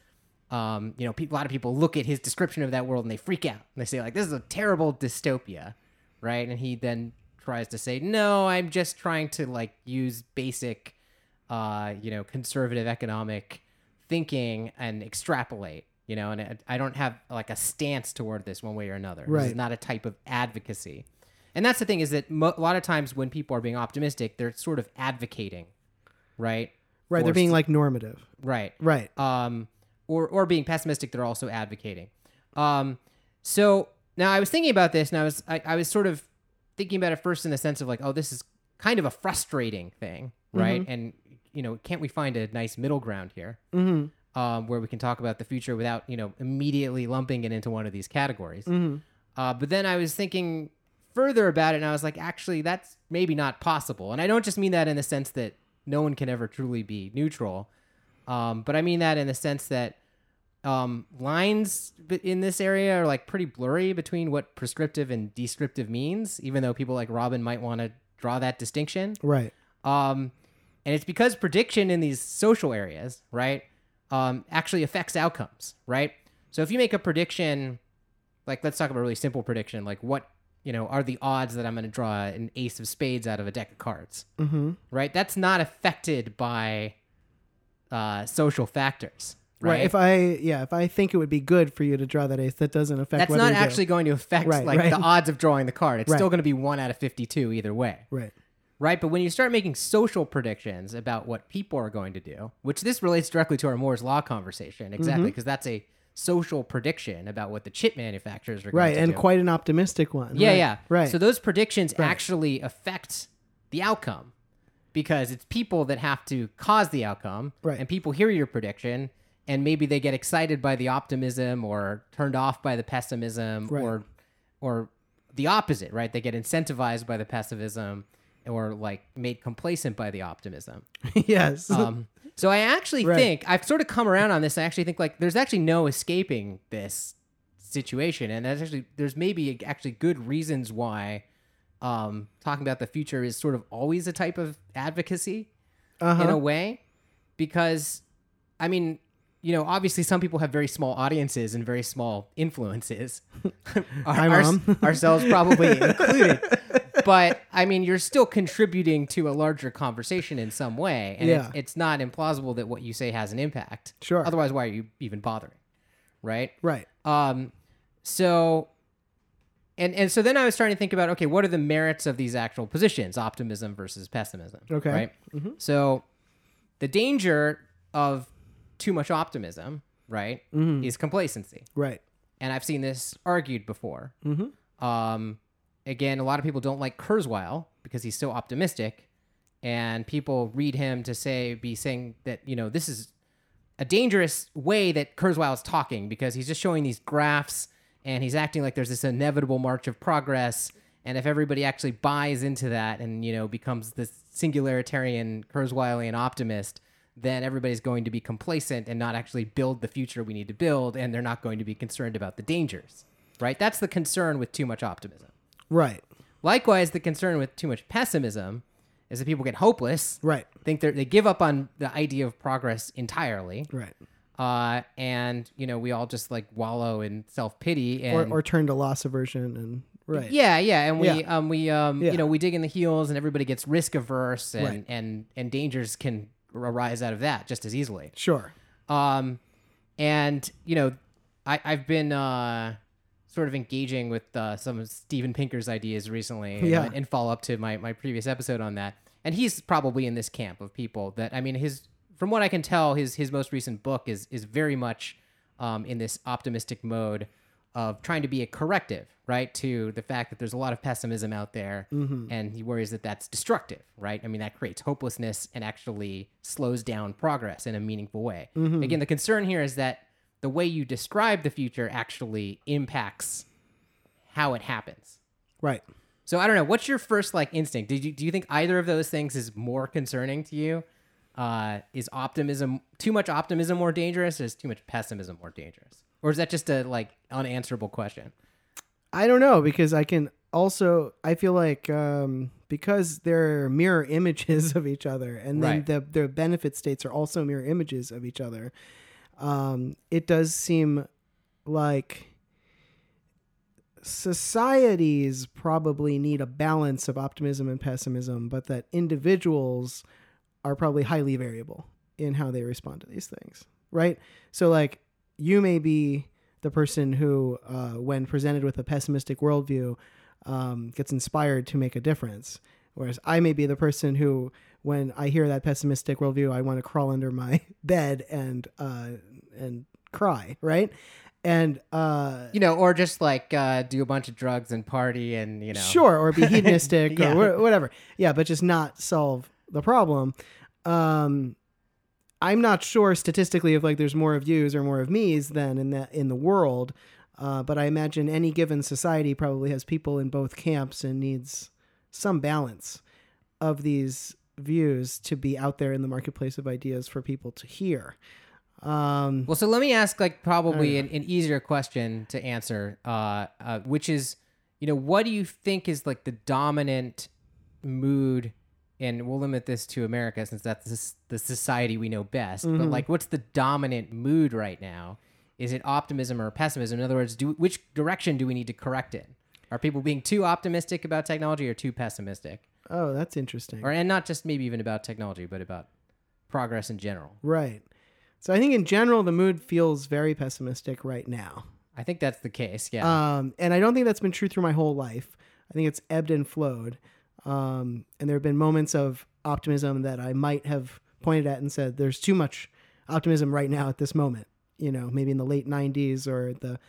Um, you know, a lot of people look at his description of that world and they freak out. And they say like, "This is a terrible dystopia," right? And he then tries to say, "No, I'm just trying to like use basic, uh, you know, conservative economic thinking and extrapolate." You know, and I- I don't have like a stance toward this one way or another. This is not a type of advocacy. And that's the thing is that mo- a lot of times when people are being optimistic, they're sort of advocating, right? Right. For They're being like normative. right Right. um, or or being pessimistic, they're also advocating. Um, so now I was thinking about this, and I was I, I was sort of thinking about it first in the sense of like, oh, this is kind of a frustrating thing, right? And you know, can't we find a nice middle ground here, Mm-hmm. um, where we can talk about the future without you know immediately lumping it into one of these categories? Mm-hmm. Uh, but then I was thinking further about it, and I was like, actually, that's maybe not possible. And I don't just mean that in the sense that no one can ever truly be neutral, um, but I mean that in the sense that um, lines in this area are like pretty blurry between what prescriptive and descriptive means, even though people like Robin might want to draw that distinction. Right. Um, and it's because prediction in these social areas, right, um, actually affects outcomes, right? So if you make a prediction, like let's talk about a really simple prediction, like what you know are the odds that I'm going to draw an ace of spades out of a deck of cards, Mm-hmm. right? That's not affected by uh, social factors, right? If I yeah, if I think it would be good for you to draw that ace, that doesn't affect. That's not you do. actually going to affect Right, like right. the odds of drawing the card. It's Right. still going to be one out of fifty-two either way. right. right? But when you start making social predictions about what people are going to do, which this relates directly to our Moore's Law conversation, exactly, Mm-hmm. because that's a social prediction about what the chip manufacturers are going Right, and do. quite an optimistic one. yeah, right. yeah, Right. So those predictions actually affect the outcome because it's people that have to cause the outcome, Right. And people hear your prediction. And maybe they get excited by the optimism or turned off by the pessimism Right. or or the opposite, right? They get incentivized by the pessimism or like made complacent by the optimism. *laughs* yes. Um, so I actually Right. think I've sort of come around on this. I actually think like there's actually no escaping this situation, and that's actually there's maybe actually good reasons why um, talking about the future is sort of always a type of advocacy uh-huh. in a way, because I mean. You know, obviously, some people have very small audiences and very small influences. *laughs* Our- Mom. ourselves probably *laughs* included. But I mean, you're still contributing to a larger conversation in some way, and Yeah. it's, it's not implausible that what you say has an impact. Sure. Otherwise, why are you even bothering? Right. right. Um. So. And and so then I was starting to think about okay, what are the merits of these actual positions, optimism versus pessimism? Okay. Right. So, the danger of too much optimism, right, is complacency Right. and I've seen this argued before. Mm-hmm. Um, again, a lot of people don't like Kurzweil because he's so optimistic, and people read him to say be saying that you know this is a dangerous way that Kurzweil is talking because he's just showing these graphs and he's acting like there's this inevitable march of progress. And if everybody actually buys into that and you know becomes this singularitarian Kurzweilian optimist, then everybody's going to be complacent and not actually build the future we need to build, and they're not going to be concerned about the dangers. Right? That's the concern with too much optimism. Right. Likewise, the concern with too much pessimism is that people get hopeless, Right. think they they give up on the idea of progress entirely, Right. Uh, and you know we all just like wallow in self pity Or, and or turn to loss aversion and right. yeah, yeah, and we Yeah. um we um Yeah. you know we dig in the heels and everybody gets risk averse and Right. and and dangers can arise out of that just as easily. Sure. Um, and you know, I I've been uh sort of engaging with uh, some of Steven Pinker's ideas recently, and- Yeah. and, follow up to my my previous episode on that. And he's probably in this camp of people that I mean, his from what I can tell, his his most recent book is is very much um, in this optimistic mode of trying to be a corrective, right, to the fact that there's a lot of pessimism out there, and he worries that that's destructive, right? I mean, that creates hopelessness and actually slows down progress in a meaningful way. Again, the concern here is that the way you describe the future actually impacts how it happens. Right. So I don't know. What's your first like instinct? Did you do you think either of those things is more concerning to you? Uh, is optimism too much optimism more dangerous, or is too much pessimism more dangerous, or is that just a like unanswerable question? I don't know because I can also I feel like um, because they're mirror images of each other, and then Right. the their benefit states are also mirror images of each other. Um, it does seem like societies probably need a balance of optimism and pessimism, but that individuals are probably highly variable in how they respond to these things, right? So, like, you may be the person who, uh, when presented with a pessimistic worldview, um, gets inspired to make a difference. Whereas I may be the person who, when I hear that pessimistic worldview, I want to crawl under my *laughs* bed and uh, and cry, right? And uh, You know, or just like uh, do a bunch of drugs and party and you know. Sure, or be *laughs* hedonistic Yeah. or whatever. Yeah, but just not solve the problem. Um, I'm not sure statistically if like there's more of yous or more of me's than in that in the world. Uh, but I imagine any given society probably has people in both camps and needs some balance of these views to be out there in the marketplace of ideas for people to hear. Um, Well, so let me ask like probably an, an easier question to answer, uh, uh, which is, you know, what do you think is like the dominant mood? And we'll limit this to America since that's the society we know best. But like, what's the dominant mood right now? Is it optimism or pessimism? In other words, do which direction do we need to correct it? Are people being too optimistic about technology or too pessimistic? oh, that's interesting. Or and not just maybe even about technology, but about progress in general. Right. So I think in general the mood feels very pessimistic right now. I think that's the case. Yeah. Um, and I don't think that's been true through my whole life. I think it's ebbed and flowed. Um, and there have been moments of optimism that I might have pointed at and said, there's too much optimism right now at this moment. You know, maybe in the late 90s or the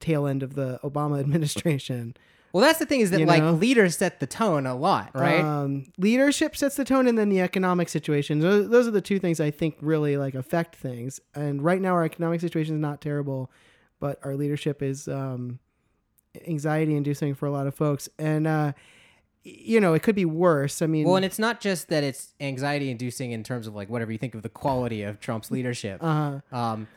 tail end of the Obama *laughs* administration. well, that's the thing is that you like know? leaders set the tone a lot, right? Um, leadership sets the tone, and then the economic situation. Those, those are the two things I think really like affect things. And right now, our economic situation is not terrible, but our leadership is um, anxiety inducing for a lot of folks. And uh, you know, it could be worse. I mean, well, and it's not just that it's anxiety inducing in terms of like whatever you think of the quality of Trump's leadership. uh, Um,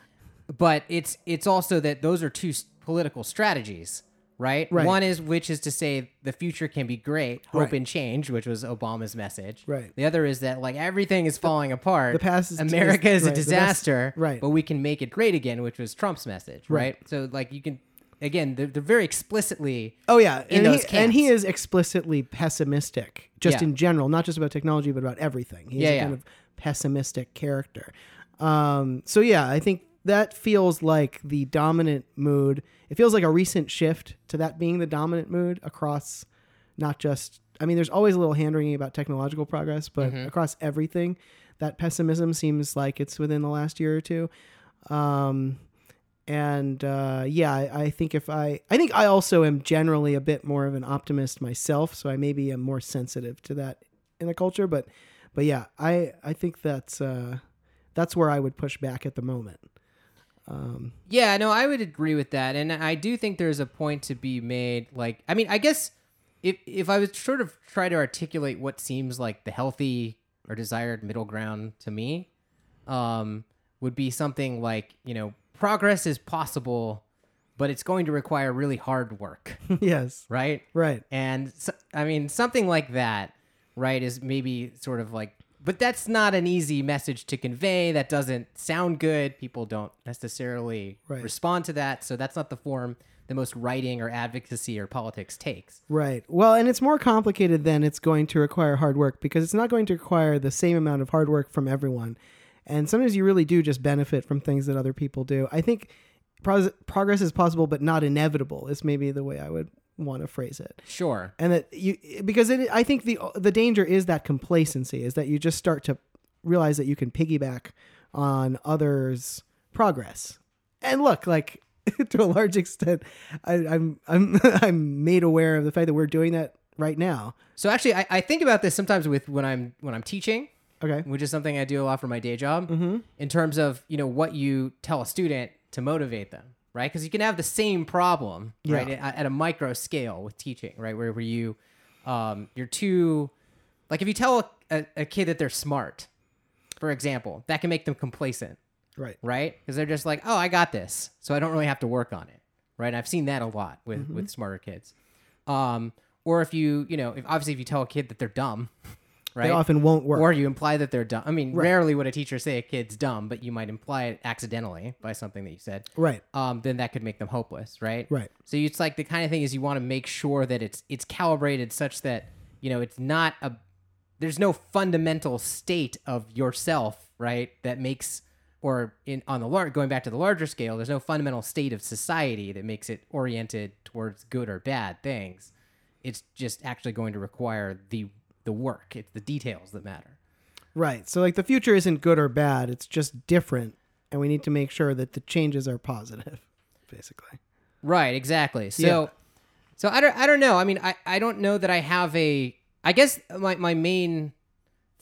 but it's it's also that those are two s- political strategies, right? Right. One is which is to say the future can be great, hope Right. and change, which was Obama's message. Right. The other is that like everything is falling apart. the past is- America is, is- a right, the best- disaster. right. But we can make it great again, which was Trump's message, right? So like you can again, they're, they're very explicitly oh yeah, in and those he, and he is explicitly pessimistic, just Yeah. in general, not just about technology, but about everything. He's Yeah, a yeah. kind of pessimistic character. Um, so yeah, I think that feels like the dominant mood. It feels like a recent shift to that being the dominant mood across not just I mean there's always a little hand wringing about technological progress, but Mm-hmm. across everything, that pessimism seems like it's within the last year or two. Um, and uh, yeah, I, I think if I, I think I also am generally a bit more of an optimist myself, so I maybe am more sensitive to that in the culture. But, but yeah, I, I think that's uh, that's where I would push back at the moment. Um, Yeah, no, I would agree with that, and I do think there's a point to be made. Like, I mean, I guess if if I was sort of try to articulate what seems like the healthy or desired middle ground to me, um, would be something like you know, progress is possible, but it's going to require really hard work, *laughs* yes, right? right, And so, I mean, something like that, right, is maybe sort of like, but that's not an easy message to convey. That doesn't sound good. People don't necessarily Right. respond to that. So that's not the form the most writing or advocacy or politics takes. right. Well, and it's more complicated than it's going to require hard work because it's not going to require the same amount of hard work from everyone. And sometimes you really do just benefit from things that other people do. I think pros- progress is possible, but not inevitable. Is maybe the way I would want to phrase it. Sure. and that you because it, I think the the danger is that complacency is that you just start to realize that you can piggyback on others' progress. And look, like *laughs* to a large extent, I, I'm I'm *laughs* I'm made aware of the fact that we're doing that right now. So actually, I, I think about this sometimes with when I'm when I'm teaching, Okay. which is something I do a lot for my day job. Mm-hmm. In terms of you know what you tell a student to motivate them, right? Because you can have the same problem, right, at, at a micro scale with teaching, right, where where you, um, you're too, like if you tell a, a, a kid that they're smart, for example, that can make them complacent, Right. right? Because they're just like, oh, I got this, so I don't really have to work on it, right? I've seen that a lot with Mm-hmm. with smarter kids. Um, or if you, you know, if obviously if you tell a kid that they're dumb, *laughs* right? They often won't work. Or you imply that they're dumb. I mean, rarely would a teacher say a kid's dumb, but you might imply it accidentally by something that you said. right. Um, then that could make them hopeless, right? Right. So it's like the kind of thing is you want to make sure that it's it's calibrated such that you know it's not a there's no fundamental state of yourself, right? That makes or in on the lar- going back to the larger scale, there's no fundamental state of society that makes it oriented towards good or bad things. It's just actually going to require the the work. It's the details that matter. Right. So like the future isn't good or bad. It's just different, and we need to make sure that the changes are positive, *laughs* basically. Right, exactly. So Yeah. so I don't I don't know. I mean, I, I don't know that I have a I guess my, my main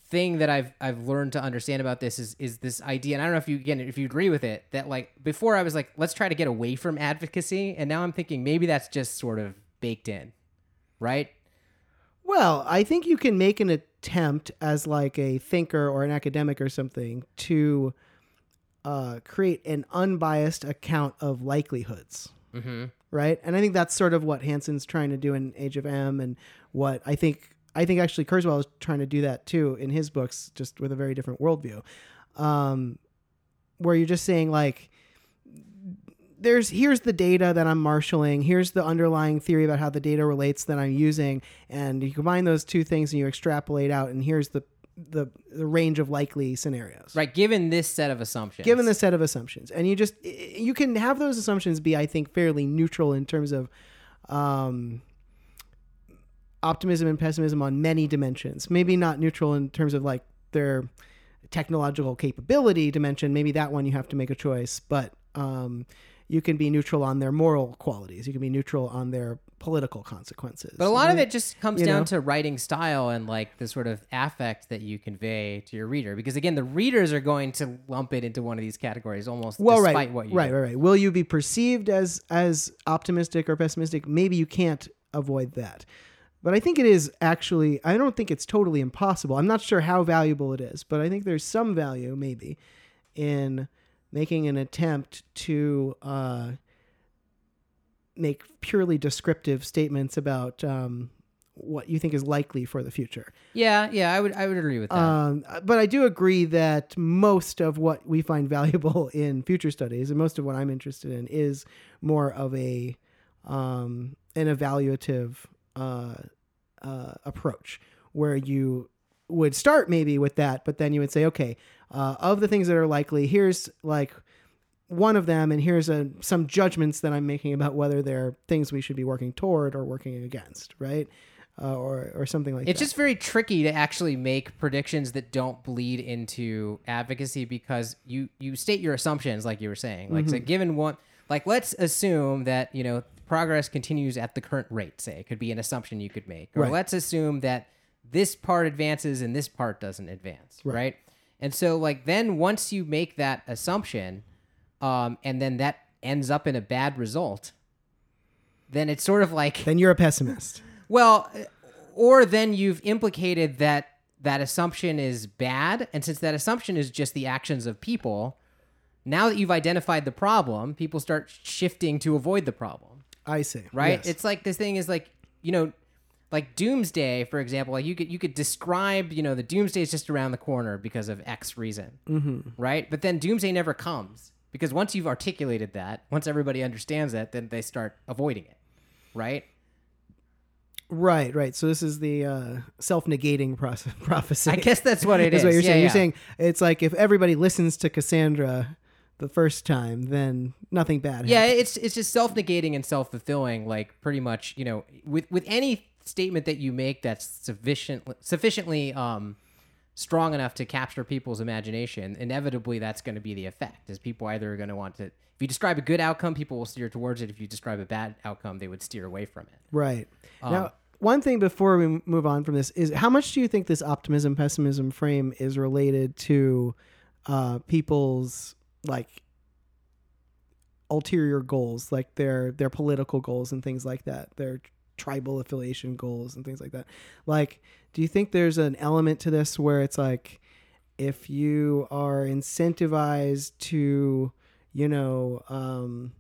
thing that I've I've learned to understand about this is is this idea and I don't know if you again if you agree with it that like before I was like let's try to get away from advocacy and now I'm thinking maybe that's just sort of baked in. Right? Well, I think you can make an attempt as like a thinker or an academic or something to uh, create an unbiased account of likelihoods. Mhm. Right, and I think that's sort of what Hanson's trying to do in Age of M, and what I think I think actually Kurzweil is trying to do that too in his books, just with a very different worldview, um, where you're just saying like there's here's the data that I'm marshaling. Here's the underlying theory about how the data relates that I'm using, and you combine those two things and you extrapolate out. And here's the the the range of likely scenarios. Right. Given this set of assumptions. Given the set of assumptions, and you just you can have those assumptions be, I think, fairly neutral in terms of um, optimism and pessimism on many dimensions. Maybe not neutral in terms of like their technological capability dimension. Maybe that one you have to make a choice, but um, you can be neutral on their moral qualities. You can be neutral on their political consequences. But a lot of it just comes You down know? to writing style and like the sort of affect that you convey to your reader. Because again, the readers are going to lump it into one of these categories almost well, despite right, what you right, do. right, right. Will you be perceived as as optimistic or pessimistic? Maybe you can't avoid that. But I think it is actually. I don't think it's totally impossible. I'm not sure how valuable it is, but I think there's some value maybe in making an attempt to uh, make purely descriptive statements about um, what you think is likely for the future. Yeah, yeah, I would I would agree with that. Um, but I do agree that most of what we find *laughs* valuable in future studies, and most of what I'm interested in, is more of a um, an evaluative uh, uh, approach, where you would start maybe with that, but then you would say, okay, uh, of the things that are likely, here's like one of them, and here's a, some judgments that I'm making about whether they're things we should be working toward or working against, right? Uh, or or something like it's that. It's just very tricky to actually make predictions that don't bleed into advocacy because you you state your assumptions like you were saying. Like Mm-hmm. so given one like let's assume that, you know, progress continues at the current rate, say. It could be an assumption you could make. Or Right. let's assume that this part advances and this part doesn't advance, right? And so like then once you make that assumption um and then that ends up in a bad result, then it's sort of like then you're a pessimist. *laughs* well, or then you've implicated that that assumption is bad, and since that assumption is just the actions of people, now that you've identified the problem, people start shifting to avoid the problem, I see. right? Yes. It's like this thing is like you know, like doomsday, for example. Like you could you could describe you know the doomsday is just around the corner because of X reason, mm-hmm. right? But then doomsday never comes because once you've articulated that, once everybody understands that, then they start avoiding it, right? right, right. So this is the uh, self-negating process, *laughs* prophecy. I guess that's what it is *laughs* is. what you're Yeah, saying. yeah. You're saying it's like if everybody listens to Cassandra the first time, then nothing bad. Yeah, happens. it's it's just self negating and self fulfilling. Like pretty much, you know, with with any statement that you make that's sufficient sufficiently um strong enough to capture people's imagination, inevitably that's going to be the effect. Is people either are going to want to. If you describe a good outcome, people will steer towards it. If you describe a bad outcome, they would steer away from it. Right. Um, now, one thing before we move on from this is how much do you think this optimism pessimism frame is related to uh, people's like ulterior goals, like their their political goals and things like that, their tribal affiliation goals and things like that. Like, do you think there's an element to this where it's like if you are incentivized to, you know, um,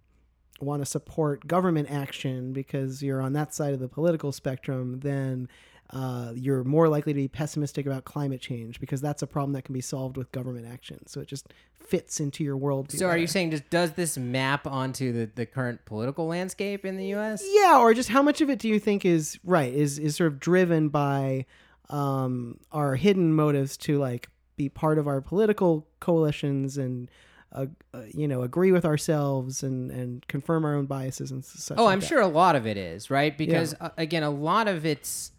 want to support government action because you're on that side of the political spectrum, then uh, you're more likely to be pessimistic about climate change because that's a problem that can be solved with government action. So it just fits into your world. So, are you saying just does this map onto the, the current political landscape in the U.S.? Yeah, or just how much of it do you think is right? Is is sort of driven by um, our hidden motives to like be part of our political coalitions and uh, uh, you know agree with ourselves and and confirm our own biases and such. Oh, like I'm that? sure a lot of it is, right? Because uh, again, a lot of it's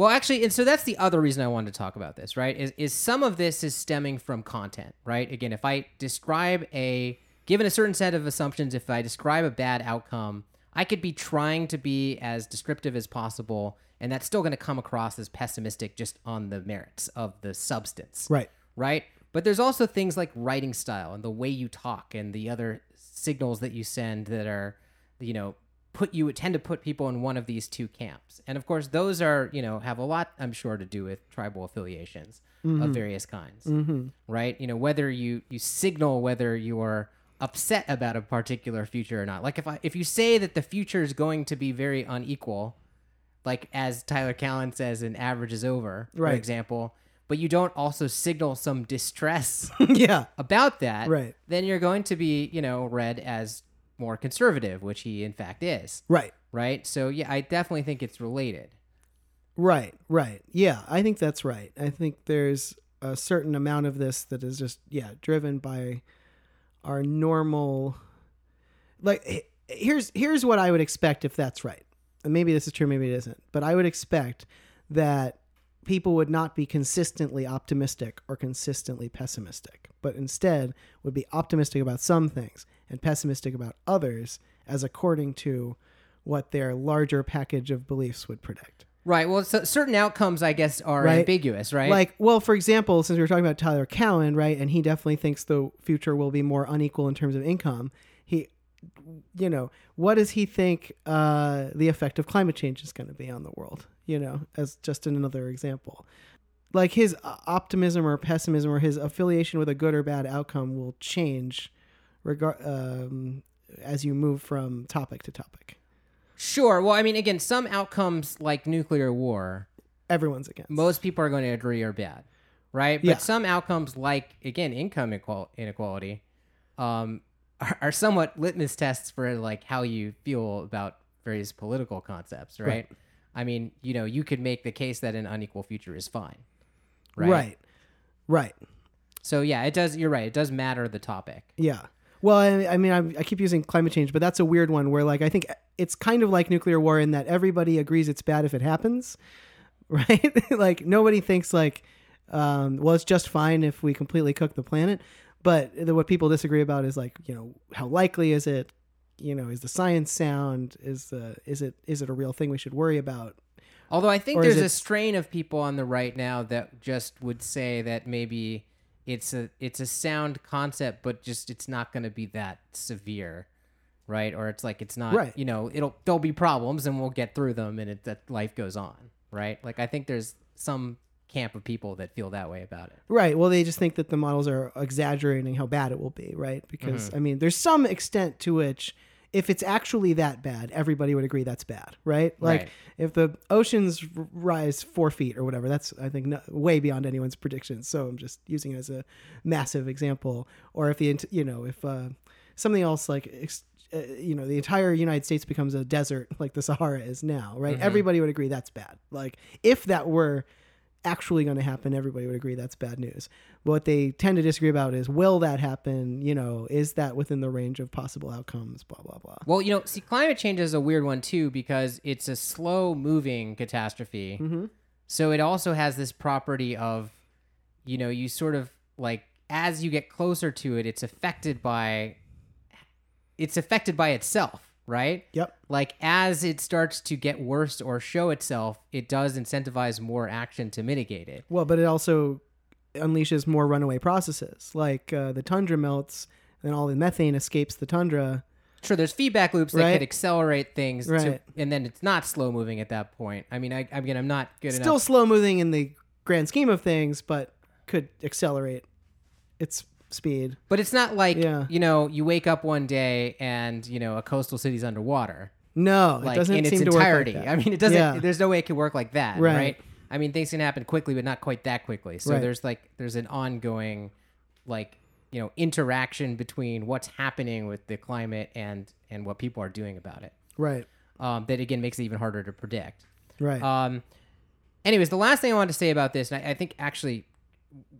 well, actually, and so that's the other reason I wanted to talk about this, right? Is is some of this is stemming from content, right? Again, if I describe a given a certain set of assumptions, if I describe a bad outcome, I could be trying to be as descriptive as possible, and that's still going to come across as pessimistic just on the merits of the substance Right. right? But there's also things like writing style and the way you talk and the other signals that you send that are, you know, put you tend to put people in one of these two camps. And of course, those are, you know, have a lot, I'm sure, to do with tribal affiliations of mm-hmm. various kinds, mm-hmm. right? You know, whether you you signal whether you are upset about a particular future or not. Like if I if you say that the future is going to be very unequal, like as Tyler Cowen says an Average is Over, for example, but you don't also signal some distress *laughs* yeah. about that, Right. then you're going to be, you know, read as more conservative, which he in fact is, Right. right? So yeah, I definitely think it's related. Right, right. Yeah, I think that's right. I think there's a certain amount of this that is just yeah, driven by our normal like here's here's what I would expect if that's right. And maybe this is true, maybe it isn't. But I would expect that people would not be consistently optimistic or consistently pessimistic, but instead would be optimistic about some things and pessimistic about others as according to what their larger package of beliefs would predict. Right. Well, so certain outcomes, I guess, are Right. ambiguous, right? Like, well, for example, since we were talking about Tyler Cowen, right, and he definitely thinks the future will be more unequal in terms of income. He, you know, what does he think uh, the effect of climate change is going to be on the world? You know, as just another example, like his optimism or pessimism or his affiliation with a good or bad outcome will change, regard um, as you move from topic to topic. sure. Well, I mean, again, some outcomes like nuclear war, Everyone's against. most people are going to agree are bad, right? But Yeah. some outcomes, like again, income inequality, um, are, are somewhat litmus tests for like how you feel about various political concepts, right? Right. I mean, you know, you could make the case that an unequal future is fine, right? right, right. So yeah, it does. You're right. It does matter the topic. Yeah. Well, I, I mean, I, I keep using climate change, but that's a weird one where, like, I think it's kind of like nuclear war in that everybody agrees it's bad if it happens, *laughs* right? like, nobody thinks, like, um, well, it's just fine if we completely cook the planet. But the, what people disagree about is, like, you know, how likely is it? You know, is the science sound? Is the is it is it a real thing we should worry about? Although I think Or there's a strain of people on the right now that just would say that maybe it's a it's a sound concept, but just it's not going to be that severe, right? Or it's like it's not, Right. you know, it'll there'll be problems and we'll get through them, and it, that life goes on, right? Like I think there's some camp of people that feel that way about it. Right. Well, they just think that the models are exaggerating how bad it will be, right? Because Mm-hmm. I mean, there's some extent to which if it's actually that bad, everybody would agree that's bad, right? Like Right. if the oceans rise four feet or whatever, that's I think no, way beyond anyone's predictions. So I'm just using it as a massive example. Or if the you know if uh, something else like ex- uh, you know the entire United States becomes a desert like the Sahara is now, right? Mm-hmm. Everybody would agree that's bad. Like if that were actually going to happen, everybody would agree that's bad news. What they tend to disagree about is will that happen? You know, is that within the range of possible outcomes? Blah blah blah. Well, you know, see, climate change is a weird one too because it's a slow moving catastrophe. Mm-hmm. So it also has this property of, you know, you sort of like as you get closer to it, it's affected by, it's affected by itself, right? Yep. Like as it starts to get worse or show itself, it does incentivize more action to mitigate it. Well, but it also unleashes more runaway processes. Like uh, the tundra melts, and all the methane escapes the tundra. Sure, there's feedback loops that Right. could accelerate things, to, Right. and then it's not slow moving at that point. I mean, I, mean, I'm not good enough. Still enough. slow moving in the grand scheme of things, but could accelerate its speed. But it's not like Yeah. you know you wake up one day and you know a coastal city's underwater, No, like it doesn't in its seem entirety. to work like that. I mean, it doesn't. Yeah. There's no way it could work like that, Right. right? I mean, things can happen quickly, but not quite that quickly. So Right. there's like there's an ongoing, like you know, interaction between what's happening with the climate and and what people are doing about it. Right. Um, that again makes it even harder to predict. Right. Um, anyways, the last thing I wanted to say about this, and I, I think actually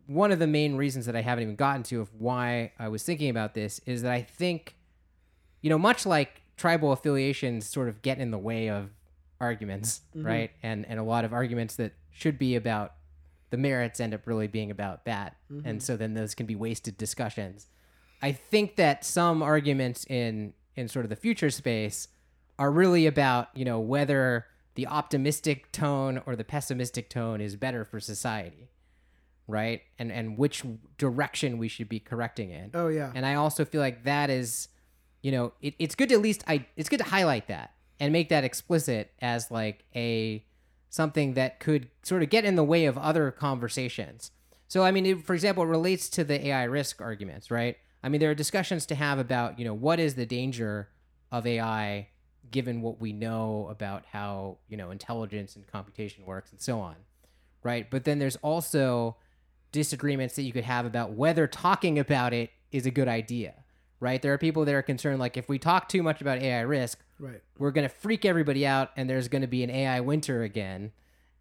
one of the main reasons that I haven't even gotten to of why I was thinking about this is that I think, you know, much like tribal affiliations sort of get in the way of arguments, mm-hmm. right? And and a lot of arguments that should be about the merits end up really being about that, and mm-hmm. so then those can be wasted discussions. I think that some arguments in in sort of the future space are really about you know whether the optimistic tone or the pessimistic tone is better for society right? And and which direction we should be correcting in. Oh yeah. and i also feel like that is you know it, it's good to at least i it's good to highlight that and make that explicit as like a something that could sort of get in the way of other conversations. So i mean it, for example it relates to the ai risk arguments right? I mean there are discussions to have about you know what is the danger of ai given what we know about how you know intelligence and computation works and so on right? But then there's also disagreements that you could have about whether talking about it is a good idea right there are people that are concerned like if we talk too much about ai risk right. we're going to freak everybody out and there's going to be an ai winter again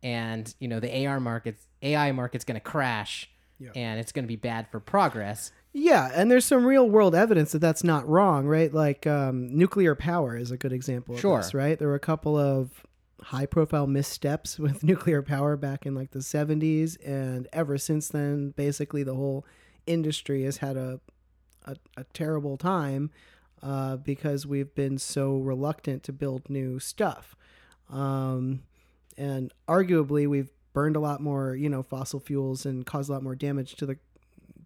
and you know the AR markets, AI market's going to crash, Yeah. and it's going to be bad for progress. Yeah, and there's some real world evidence that that's not wrong, right? Like um, nuclear power is a good example of Sure. this, right? There were a couple of high profile missteps *laughs* with nuclear power back in like the 70s, and ever since then, basically the whole industry has had a a, a terrible time uh, because we've been so reluctant to build new stuff, um, and arguably we've burned a lot more, you know, fossil fuels and caused a lot more damage to the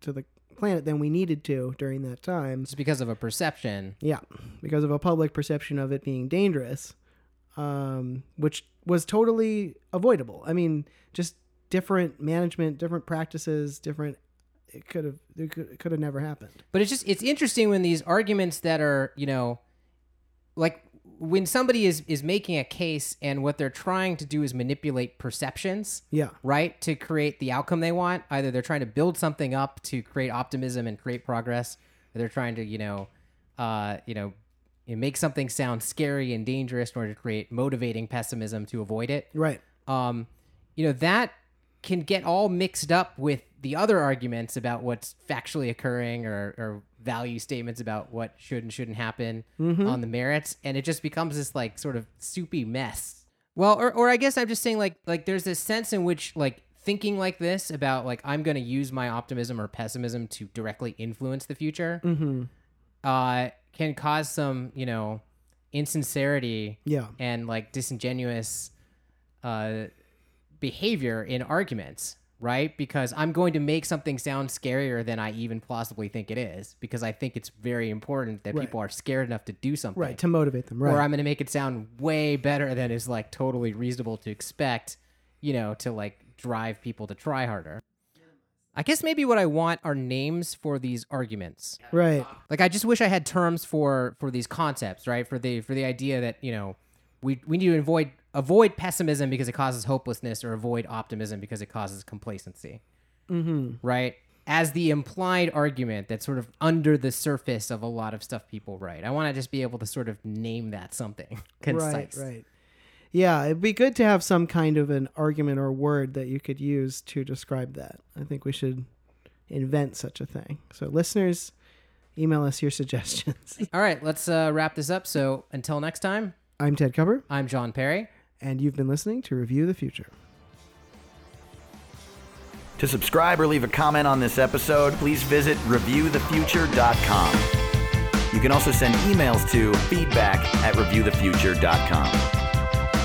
to the planet than we needed to during that time. It's because of a perception. Yeah, because of a public perception of it being dangerous, um, which was totally avoidable. I mean, just different management, different practices, different. It could have. It could, it could have never happened. But it's just it's interesting when these arguments that are you know, like when somebody is is making a case and what they're trying to do is manipulate perceptions. Yeah. right to create the outcome they want either they're trying to build something up to create optimism and create progress or they're trying to you know uh you know you know, make something sound scary and dangerous in order to create motivating pessimism to avoid it Right. um you know that can get all mixed up with the other arguments about what's factually occurring or, or value statements about what should and shouldn't happen on the merits and it just becomes this like sort of soupy mess well or, or i guess i'm just saying like like there's this sense in which like thinking like this about like i'm going to use my optimism or pessimism to directly influence the future Mm-hmm. Uh can cause some you know insincerity Yeah. and like disingenuous uh, behavior in arguments, right? Because I'm going to make something sound scarier than I even plausibly think it is, because I think it's very important that Right. people are scared enough to do something. Right. To motivate them. Right. Or I'm going to make it sound way better than is like totally reasonable to expect, you know, to like drive people to try harder. I guess maybe what I want are names for these arguments right. like i just wish i had terms for for these concepts right for the for the idea that you know we we need to avoid avoid pessimism because it causes hopelessness or avoid optimism because it causes complacency Mm-hmm. right as the implied argument that's sort of under the surface of a lot of stuff people write i want to just be able to sort of name that something *laughs* concise Right. Right. Yeah, it'd be good to have some kind of an argument or word that you could use to describe that. I think we should invent such a thing. So, listeners, email us your *laughs* suggestions. *laughs* all right let's uh, wrap this up so until next time I'm Ted Kupper, i'm john perry and you've been listening to Review the Future. To subscribe or leave a comment on this episode, please visit reviewthefuture.com. You can also send emails to feedback at reviewthefuture.com.